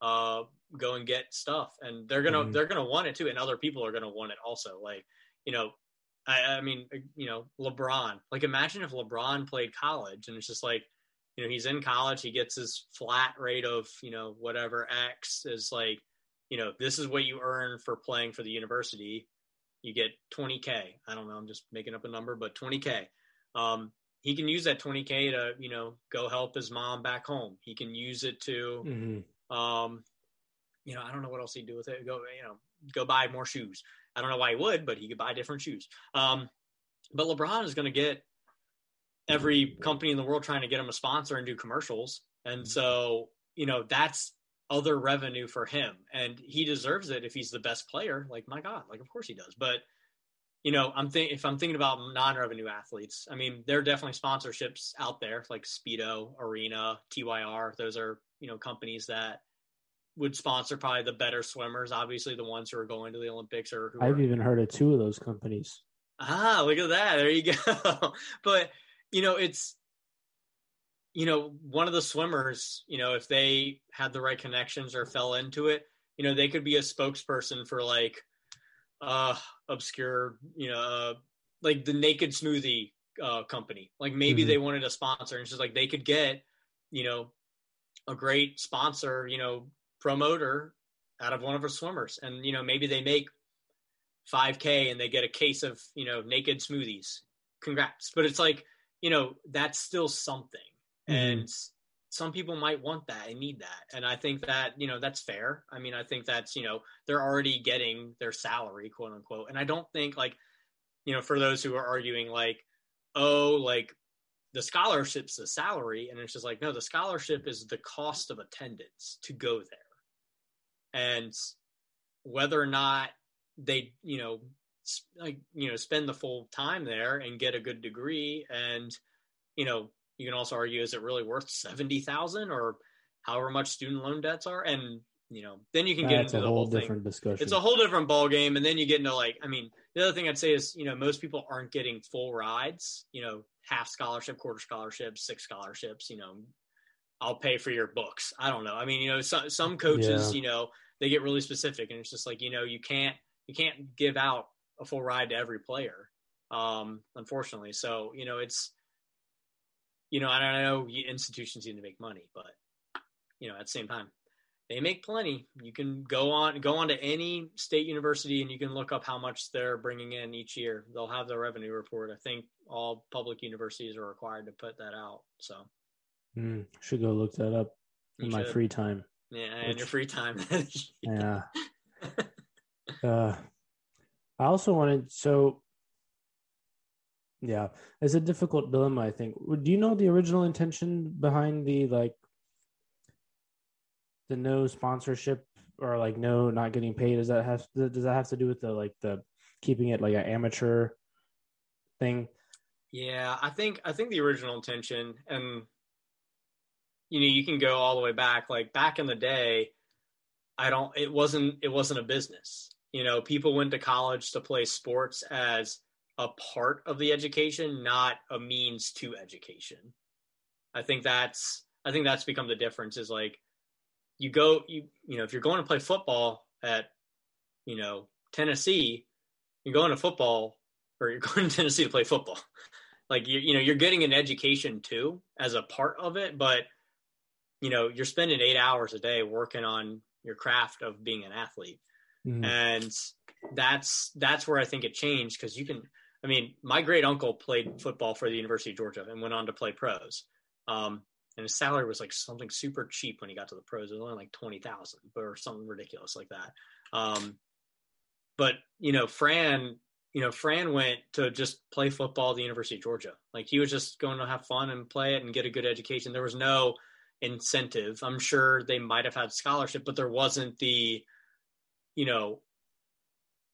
uh go and get stuff and they're gonna mm-hmm. they're gonna want it too and other people are gonna want it also like you know I, I mean uh, you know lebron like imagine if lebron played college and it's just like you know he's in college he gets his flat rate of you know whatever x is like you know this is what you earn for playing for the university you get 20k i don't know i'm just making up a number but 20k um, he can use that 20k to you know go help his mom back home he can use it to mm-hmm. um, you know, I don't know what else he'd do with it. Go, you know, go buy more shoes. I don't know why he would, but he could buy different shoes. Um, but LeBron is going to get every company in the world trying to get him a sponsor and do commercials, and mm-hmm. so you know that's other revenue for him, and he deserves it if he's the best player. Like my God, like of course he does. But you know, I'm think if I'm thinking about non-revenue athletes, I mean, there are definitely sponsorships out there like Speedo, Arena, TYR. Those are you know companies that would sponsor probably the better swimmers, obviously the ones who are going to the Olympics or who I've are, even heard of two of those companies. Ah, look at that. There you go. but you know, it's you know, one of the swimmers, you know, if they had the right connections or fell into it, you know, they could be a spokesperson for like uh obscure, you know, uh, like the Naked Smoothie uh company. Like maybe mm-hmm. they wanted a sponsor and it's just like they could get, you know, a great sponsor, you know, promoter out of one of our swimmers. And, you know, maybe they make 5K and they get a case of, you know, naked smoothies. Congrats. But it's like, you know, that's still something. Mm-hmm. And some people might want that and need that. And I think that, you know, that's fair. I mean, I think that's, you know, they're already getting their salary, quote unquote. And I don't think like, you know, for those who are arguing like, oh, like the scholarship's the salary. And it's just like, no, the scholarship is the cost of attendance to go there. And whether or not they, you know, like, you know, spend the full time there and get a good degree. And, you know, you can also argue is it really worth 70,000 or however much student loan debts are? And you know then you can get That's into the whole, whole different thing. discussion. It's a whole different ball game and then you get into like i mean the other thing i'd say is you know most people aren't getting full rides you know half scholarship quarter scholarship six scholarships you know i'll pay for your books. I don't know. I mean you know some, some coaches yeah. you know they get really specific and it's just like you know you can't you can't give out a full ride to every player um unfortunately so you know it's you know, I don't know institutions need to make money, but you know, at the same time, they make plenty. You can go on go on to any state university and you can look up how much they're bringing in each year. They'll have the revenue report. I think all public universities are required to put that out. So, mm, should go look that up in my free time. Yeah, in your free time. yeah. uh, I also wanted so yeah, it's a difficult dilemma. I think. Do you know the original intention behind the like the no sponsorship or like no not getting paid? Does that have does that have to do with the like the keeping it like an amateur thing? Yeah, I think I think the original intention, and you know, you can go all the way back. Like back in the day, I don't. It wasn't. It wasn't a business. You know, people went to college to play sports as a part of the education, not a means to education. I think that's I think that's become the difference is like you go you you know if you're going to play football at you know Tennessee, you're going to football or you're going to Tennessee to play football. Like you you know you're getting an education too as a part of it, but you know you're spending 8 hours a day working on your craft of being an athlete. Mm-hmm. And that's that's where I think it changed because you can I mean, my great uncle played football for the University of Georgia and went on to play pros. Um, and his salary was like something super cheap when he got to the pros. It was only like twenty thousand, or something ridiculous like that. Um, but you know, Fran, you know, Fran went to just play football at the University of Georgia. Like he was just going to have fun and play it and get a good education. There was no incentive. I'm sure they might have had scholarship, but there wasn't the, you know,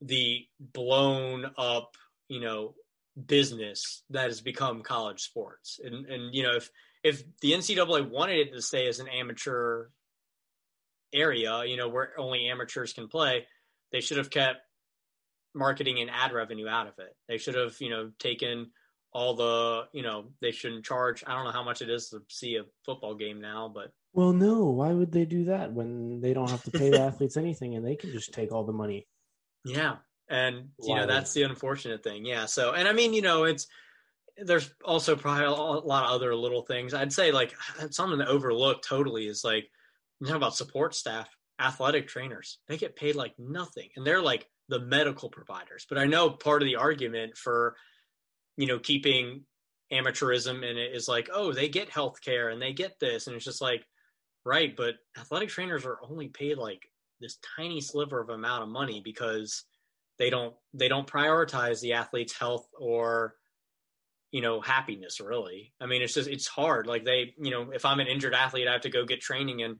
the blown up you know business that has become college sports and and you know if if the ncaa wanted it to stay as an amateur area you know where only amateurs can play they should have kept marketing and ad revenue out of it they should have you know taken all the you know they shouldn't charge. I don't know how much it is to see a football game now but well no why would they do that when they don't have to pay the athletes anything and they can just take all the money? Yeah and you know that's the unfortunate thing. Yeah so and i mean you know it's there's also probably a lot of other little things. I'd say like something to overlook totally is like you talk about support staff athletic trainers they get paid like nothing and they're like the medical providers. But i know part of the argument for you know keeping amateurism in it is like oh they get health care and they get this. And it's just like right but athletic trainers are only paid like this tiny sliver of amount of money because they don't they don't prioritize the athlete's health or you know happiness really. I mean it's just it's hard. Like they you know if i'm an injured athlete i have to go get training and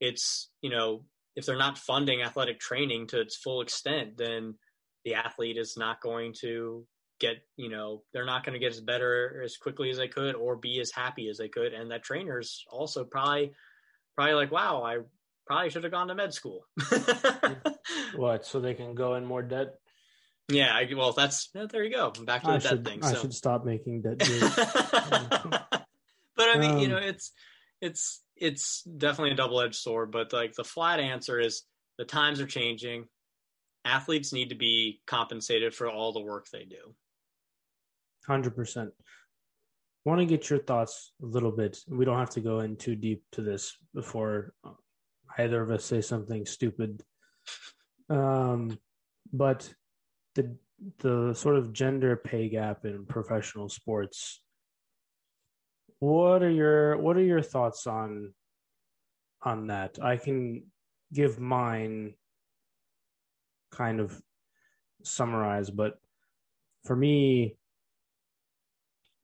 it's you know if they're not funding athletic training to its full extent then the athlete is not going to get you know they're not going to get as better as quickly as they could or be as happy as they could and that trainers also probably probably like wow i probably should have gone to med school what so they can go in more debt yeah, I, well, that's yeah, there you go. Back to the I debt should, thing. I should stop making debt but I mean, um, you know, it's it's it's definitely a double edged sword. But like the flat answer is the times are changing. Athletes need to be compensated for all the work they do. Hundred percent. Want to get your thoughts a little bit. We don't have to go in too deep to this before either of us say something stupid. Um, but the the sort of gender pay gap in professional sports. What are your what are your thoughts on on that? I can give mine kind of summarize, but for me,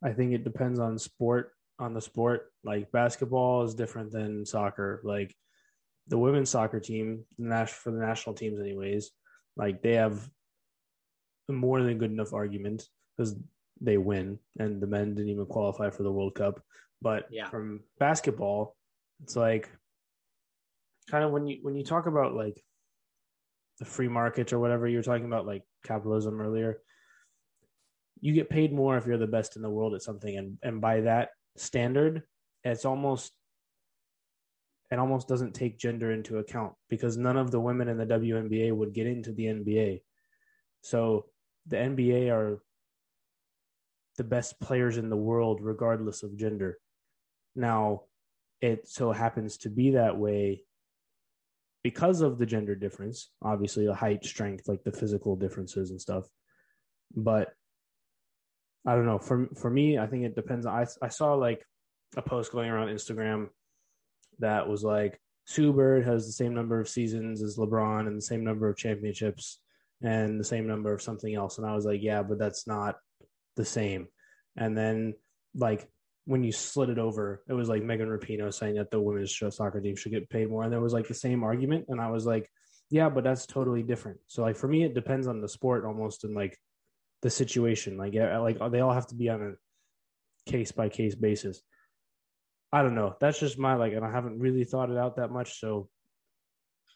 I think it depends on sport on the sport. Like basketball is different than soccer. Like the women's soccer team, the for the national teams, anyways, like they have more than good enough argument because they win, and the men didn't even qualify for the World Cup. But yeah. from basketball, it's like kind of when you when you talk about like the free market or whatever you were talking about, like capitalism earlier. You get paid more if you're the best in the world at something, and and by that standard, it's almost it almost doesn't take gender into account because none of the women in the WNBA would get into the NBA. So the NBA are the best players in the world, regardless of gender. Now, it so happens to be that way because of the gender difference, obviously, the height, strength, like the physical differences and stuff. But I don't know. For for me, I think it depends. I I saw like a post going around Instagram that was like Sue Bird has the same number of seasons as LeBron and the same number of championships and the same number of something else. And I was like, yeah, but that's not the same. And then like when you slid it over, it was like Megan Rapinoe saying that the women's soccer team should get paid more. And there was like the same argument. And I was like, yeah, but that's totally different. So like for me, it depends on the sport almost and like the situation. Like, like they all have to be on a case by case basis. I don't know. That's just my like, and I haven't really thought it out that much. So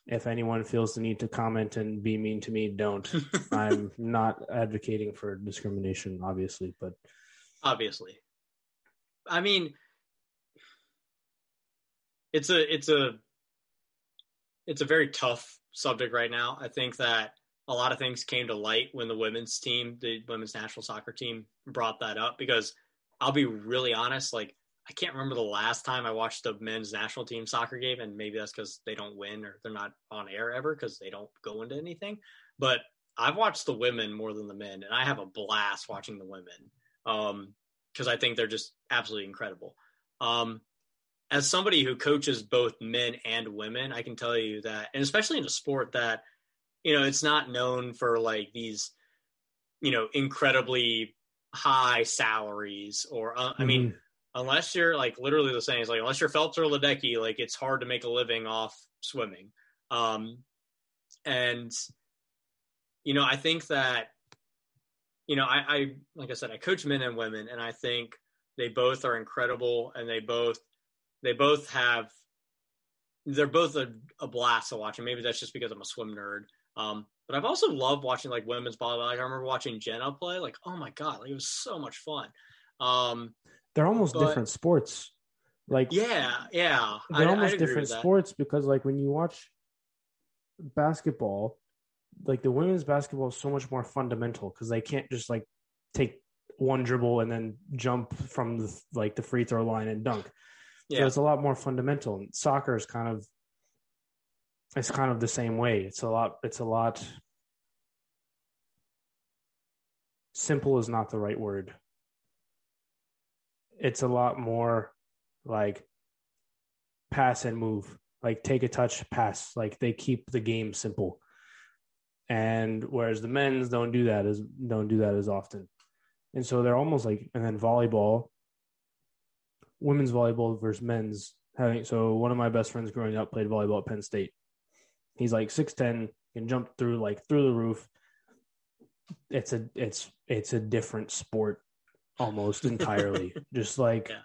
if anyone feels the need to comment and be mean to me, don't. I'm not advocating for discrimination, obviously, but obviously, I mean, it's a it's a it's a very tough subject right now. I think that a lot of things came to light when the women's team, the women's national soccer team, brought that up. Because I'll be really honest, like I can't remember the last time I watched the men's national team soccer game, and maybe that's because they don't win or they're not on air ever because they don't go into anything. But I've watched the women more than the men, and I have a blast watching the women because um, I think they're just absolutely incredible. Um, as somebody who coaches both men and women, I can tell you that, and especially in a sport that, you know, it's not known for like these, you know, incredibly high salaries or, uh, mm-hmm. I mean, mm-hmm unless you're like literally the same. It's like unless you're Phelps or Ledecky, like it's hard to make a living off swimming. Um, and you know, I think that you know, I, I like I said, I coach men and women, and I think they both are incredible, and they both they both have they're both a, a blast to watch, and maybe that's just because I'm a swim nerd. Um, but I've also loved watching like women's volleyball. Like I remember watching Jenna play. Like, oh my god, like it was so much fun. Um, they're almost but, different sports. Like yeah, yeah, they're I, almost different sports because like when you watch basketball, like the women's basketball is so much more fundamental because they can't just like take one dribble and then jump from the like the free throw line and dunk. Yeah. So it's a lot more fundamental. And soccer is kind of it's kind of the same way. It's a lot it's a lot simple is not the right word it's a lot more like pass and move, like take a touch, pass. Like they keep the game simple. And whereas the men's don't do that as don't do that as often. And so they're almost like and then volleyball, women's volleyball versus men's having so one of my best friends growing up played volleyball at Penn State. He's like 6'10, can jump through like through the roof. It's a it's it's a different sport almost entirely. Just like yeah.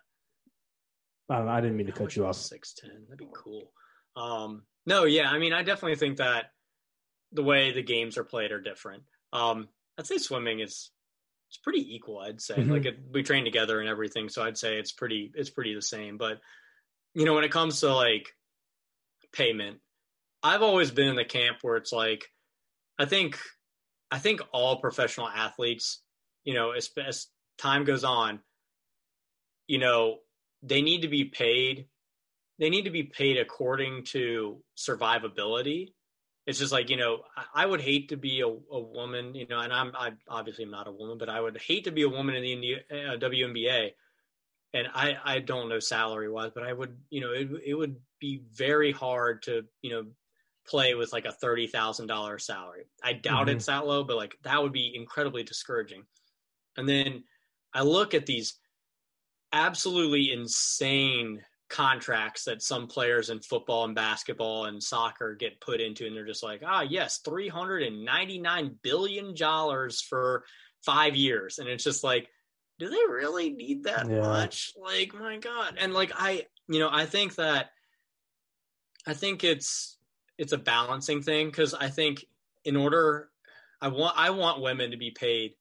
I, I, didn't mean to cut you off. Six ten, that'd be cool. Um, no, yeah, I mean, I definitely think that the way the games are played are different. Um, I'd say swimming is it's pretty equal, I'd say. Mm-hmm. Like it, we train together and everything, so I'd say it's pretty it's pretty the same. But you know, when it comes to like payment, I've always been in the camp where it's like I think I think all professional athletes, you know, as, as time goes on, you know, they need to be paid. They need to be paid according to survivability it's just like you know I, would hate to be a, a, woman you know and I'm I obviously am not a woman but I would hate to be a woman in the India, uh, WNBA and I I don't know salary wise but I would you know it it would be very hard to you know play with like a thirty thousand dollar salary. I doubt mm-hmm. it's that low but like that would be incredibly discouraging. And then I look at these absolutely insane contracts that some players in football and basketball and soccer get put into and they're just like ah yes 399 billion dollars for 5 years. And it's just like do they really need that yeah. much? Like my god. And like i you know i think that i think it's it's a balancing thing cuz i think in order i want i want women to be paid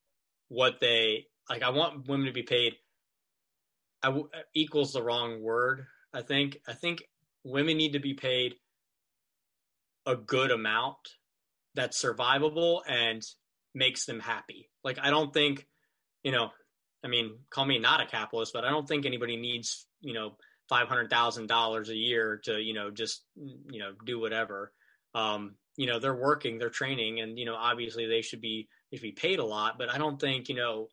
what they like i want women to be paid I, equals the wrong word I think I think women need to be paid a good amount that's survivable and makes them happy. Like I don't think, you know, I mean, call me not a capitalist, but I don't think anybody needs, you know, five hundred thousand dollars a year to, you know, just you know, do whatever. Um, you know, they're working, they're training, and you know, obviously they should be should be paid a lot. But I don't think, you know,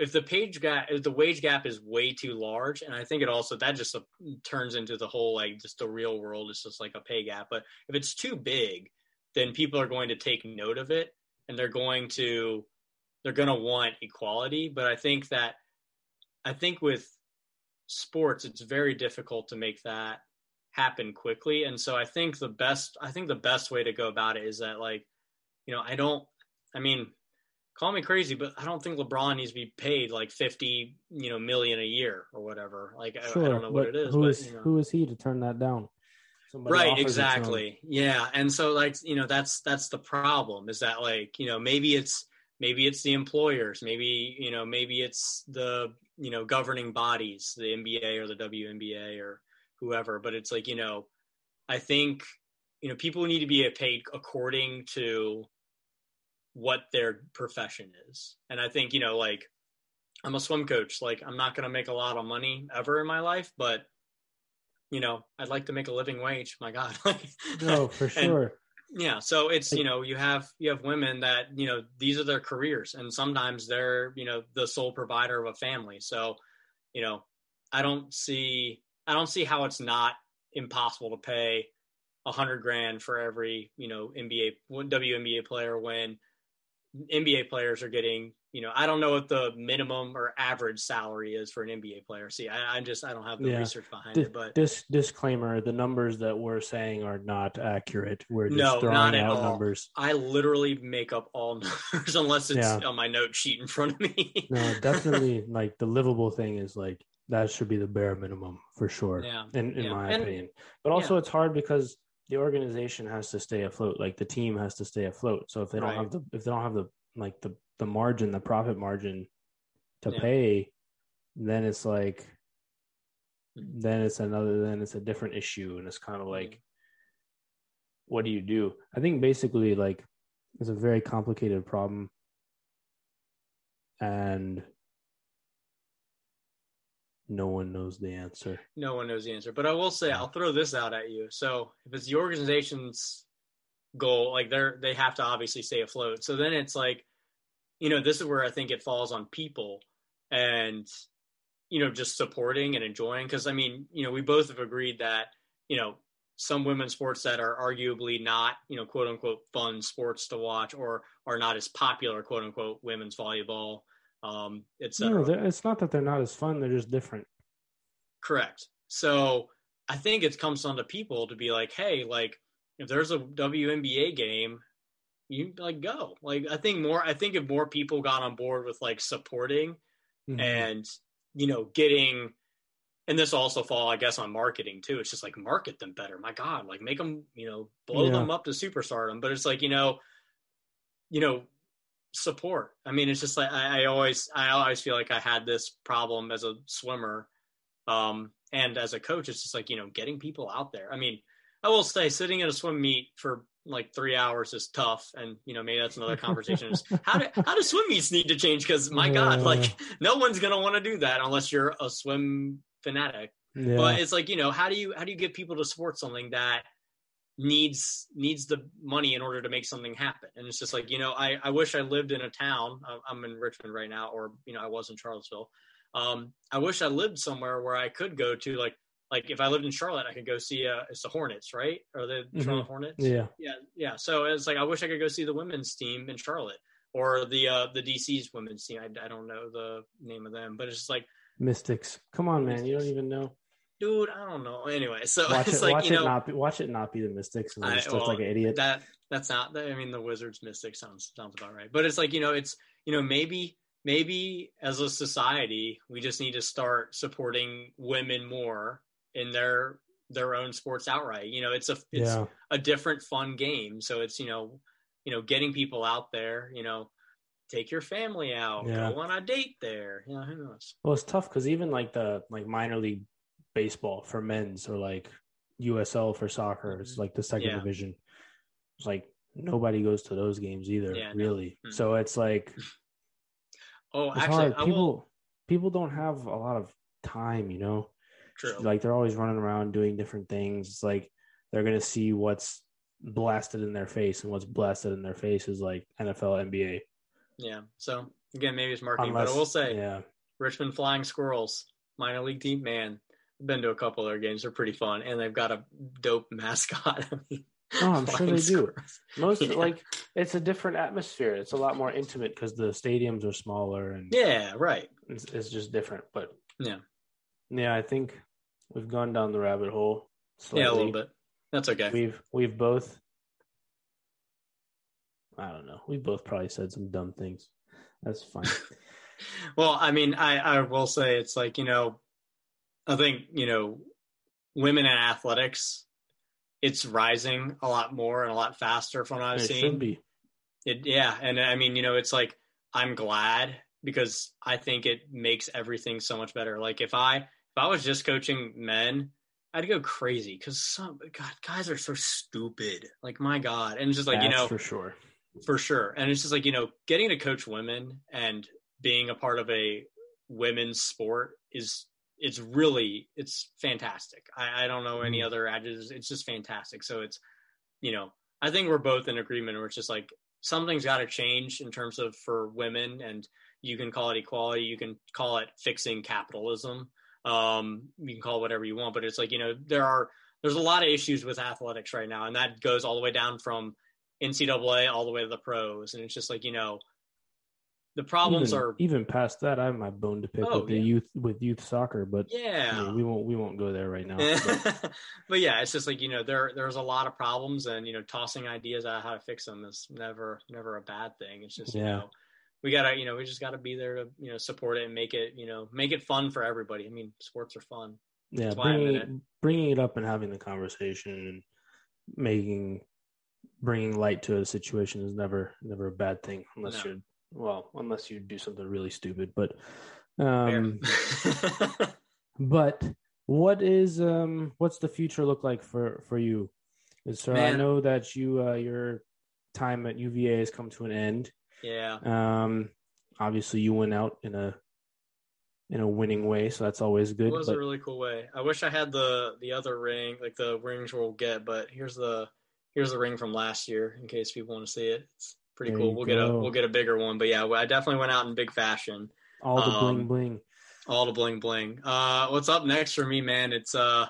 if the page gap if the wage gap is way too large and i think it also that just uh, turns into the whole like just the real world is just like a pay gap but if it's too big then people are going to take note of it and they're going to they're going to want equality but i think that i think with sports it's very difficult to make that happen quickly and so i think the best i think the best way to go about it is that like you know i don't i mean call me crazy, but I don't think LeBron needs to be paid like fifty, you know, million a year or whatever. Like sure, I, I, don't know what it is. Who but, is you know. who is he to turn that down? Somebody right, exactly. Yeah, and so like you know that's that's the problem is that like you know maybe it's maybe it's the employers, maybe you know maybe it's the you know governing bodies, the NBA or the WNBA or whoever. But it's like you know, I think you know people need to be paid according to what their profession is. And I think, you know, like I'm a swim coach. Like I'm not going to make a lot of money ever in my life, but you know, I'd like to make a living wage. My God. no, for sure. Yeah. So it's, you know, you have, you have women that, you know, these are their careers and sometimes they're, you know, the sole provider of a family. So, you know, I don't see, I don't see how it's not impossible to pay a hundred grand for every, you know, NBA, WNBA player when NBA players are getting, you know, I don't know what the minimum or average salary is for an NBA player. See, I, I just I don't have the yeah. research behind D- it. But this disclaimer: the numbers that we're saying are not accurate. We're just no, throwing out all. numbers. I literally make up all numbers unless it's yeah. on my note sheet in front of me. no, definitely. Like the livable thing is like that should be the bare minimum for sure. Yeah, in in yeah. my and, opinion. But also, it's hard because the organization has to stay afloat like the team has to stay afloat so if they don't right. have the if they don't have the like the the margin the profit margin to yeah. pay then it's like mm-hmm. then it's another then it's a different issue and it's kind of mm-hmm. like what do you do i think basically like it's a very complicated problem and no one knows the answer. No one knows the answer. But I will say, I'll throw this out at you. So if it's the organization's goal, like they're they have to obviously stay afloat. So then it's like, you know, this is where I think it falls on people and you know, just supporting and enjoying. Cause I mean, you know, we both have agreed that, you know, some women's sports that are arguably not, you know, quote unquote fun sports to watch or are not as popular, quote unquote, women's volleyball um, etc. No, it's not that they're not as fun; they're just different. Correct. So I think it comes down to people to be like, hey, like if there's a WNBA game, you like go. Like I think more. I think if more people got on board with like supporting mm-hmm. and you know getting and this also fall i guess on marketing too it's just like market them better my god like make them you know blow yeah. them up to superstardom but it's like you know you know support. I mean, it's just like I, I, always I always feel like I had this problem as a swimmer, um, and as a coach, it's just like you know getting people out there. I mean, I will say sitting at a swim meet for like three hours is tough, and you know maybe that's another conversation. how do how do swim meets need to change? Because my God, like no one's gonna want to do that unless you're a swim fanatic. Yeah. But it's like you know how do you how do you get people to support something that needs needs the money in order to make something happen and it's just like you know i i wish i lived in a town i'm in richmond right now or you know i was in charlottesville um i wish i lived somewhere where i could go to like like if i lived in charlotte i could go see uh it's the hornets right or the mm-hmm. charlotte hornets yeah yeah yeah so it's like i wish i could go see the women's team in charlotte or the uh the dc's women's team i, I don't know the name of them but it's just like mystics come on man you don't even know dude, I don't know. Anyway, so watch it's it, like watch you know, it not be, watch it not be the Mystics and just well, like an idiot. That that's not. I mean, the Wizards Mystics sounds sounds about right. But it's like you know, it's you know, maybe maybe as a society, we just need to start supporting women more in their their own sports outright. You know, it's a it's yeah. a different fun game. So it's you know, you know, getting people out there. You know, take your family out, yeah. go on a date there. You know, who knows? Well, it's tough because even like the like minor league baseball for men's or like USL for soccer. It's mm-hmm. like the second yeah. division. It's like nobody goes to those games either, yeah, really. No. Mm-hmm. So it's like Oh, it's actually people will... people don't have a lot of time, you know. True. Like they're always running around doing different things. It's like they're gonna see what's blasted in their face, and what's blasted in their face is like NFL, NBA. Yeah. So again, maybe it's marketing, Unless, but I will say, yeah, Richmond Flying Squirrels, minor league team, man, been to a couple of their games. They're pretty fun, and they've got a dope mascot. oh, I'm sure they do. Most yeah. like it's a different atmosphere. It's a lot more intimate because the stadiums are smaller and yeah, right. It's, it's just different, but yeah, yeah. I think we've gone down the rabbit hole. Slightly. Yeah, a little bit. That's okay. We've we've both. I don't know. We both probably said some dumb things. That's fine. well, I mean, I I will say it's like you know I think you know, women in athletics, it's rising a lot more and a lot faster from what I've it seen. Should be. It yeah, and I mean, you know, it's like I'm glad because I think it makes everything so much better. Like if I if I was just coaching men, I'd go crazy because some God guys are so stupid. Like my God, and it's just like That's you know for sure, for sure, and it's just like you know, getting to coach women and being a part of a women's sport is it's really it's fantastic. I, I don't know any mm-hmm. other adjectives. It's just fantastic. So it's you know I think we're both in agreement where it's just like something's got to change in terms of for women and you can call it equality you can call it fixing capitalism um, you can call it whatever you want but it's like you know there are there's a lot of issues with athletics right now and that goes all the way down from ncaa all the way to the pros and it's just like you know the problems even, are even past that. I have my bone to pick oh, with the yeah. youth with youth soccer, but yeah, we won't we won't go there right now. But. but. yeah, it's just like you know there there's a lot of problems, and you know tossing ideas out how to fix them is never never a bad thing. It's just yeah. you know we gotta you know we just gotta be there to you know support it and make it you know make it fun for everybody. I mean, sports are fun. Yeah, bringing it, bringing it up and having the conversation and making bringing light to a situation is never never a bad thing unless no. you're well, unless you do something really stupid, but um but what is um what's the future look like for for you? So Man. I know that you uh your time at UVA has come to an end. Yeah. Um obviously you went out in a in a winning way, so that's always good. It was but... a really cool way. I wish I had the the other ring, like the rings we'll get, but here's the here's the ring from last year in case people want to see it. It's pretty there cool. We'll go. get a we'll get a bigger one. But yeah, I definitely went out in big fashion. All the um, bling bling. All the bling bling. Uh, what's up next for me, man? It's uh,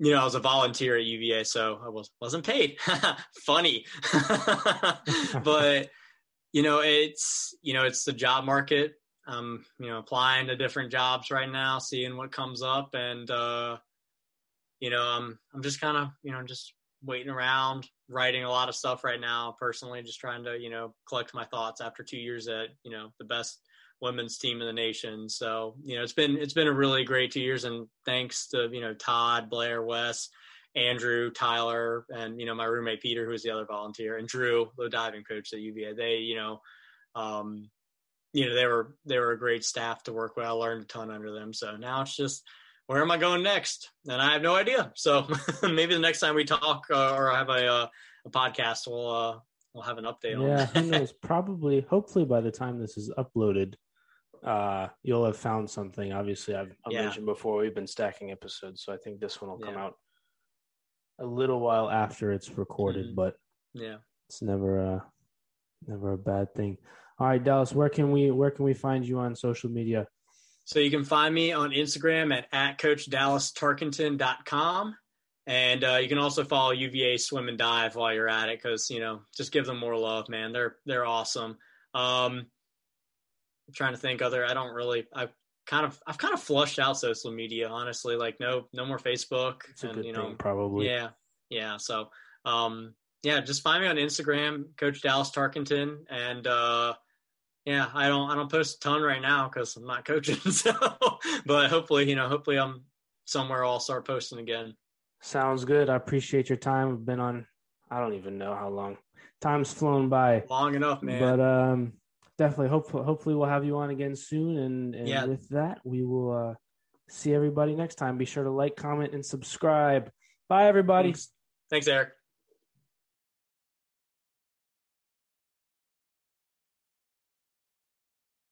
you know, I was a volunteer at UVA, so I was wasn't paid. Funny, but you know, it's you know, it's the job market. I'm you know applying to different jobs right now, seeing what comes up, and uh, you know, I'm I'm just kind of you know just waiting around, writing a lot of stuff right now. Personally, just trying to you know collect my thoughts after two years at you know the best women's team in the nation. So you know it's been it's been a really great two years, and thanks to you know Todd, Blair, Wes, Andrew, Tyler, and you know my roommate Peter, who's the other volunteer, and Drew, the diving coach at UVA. They you know um, you know, they were they were a great staff to work with. I learned a ton under them. So now it's just where am I going next? And I have no idea. So maybe the next time we talk uh, or have a uh, a podcast, we'll uh, we'll have an update. On. Yeah, who knows? Probably, hopefully, by the time this is uploaded, uh, you'll have found something. Obviously, I've, I've yeah. mentioned before we've been stacking episodes, so I think this one will come yeah. out a little while after it's recorded. Mm-hmm. But yeah, it's never a never a bad thing. All right, Dallas, where can we where can we find you on social media? So you can find me on Instagram at, at coachdallastarkenton.com. And uh, you can also follow UVA Swim and Dive while you're at it because, you know, just give them more love, man. They're they're awesome. Um, I'm trying to think other. I don't really. I've kind of I've kind of flushed out social media, honestly. Like no no more Facebook. It's and, you know, thing, probably. Yeah, yeah. So um, yeah, just find me on Instagram, Coach Dallas Tarkenton, and uh, yeah, I don't I don't post a ton right now because I'm not coaching. So, but hopefully, you know, hopefully I'm somewhere I'll start posting again. Sounds good. I appreciate your time. We've been on. I don't even know how long. Time's flown by. Long enough, man. But um, definitely. Hopefully, hopefully we'll have you on again soon. And, and yeah. with that, we will uh, see everybody next time. Be sure to like, comment, and subscribe. Bye, everybody. Thanks, Thanks Eric.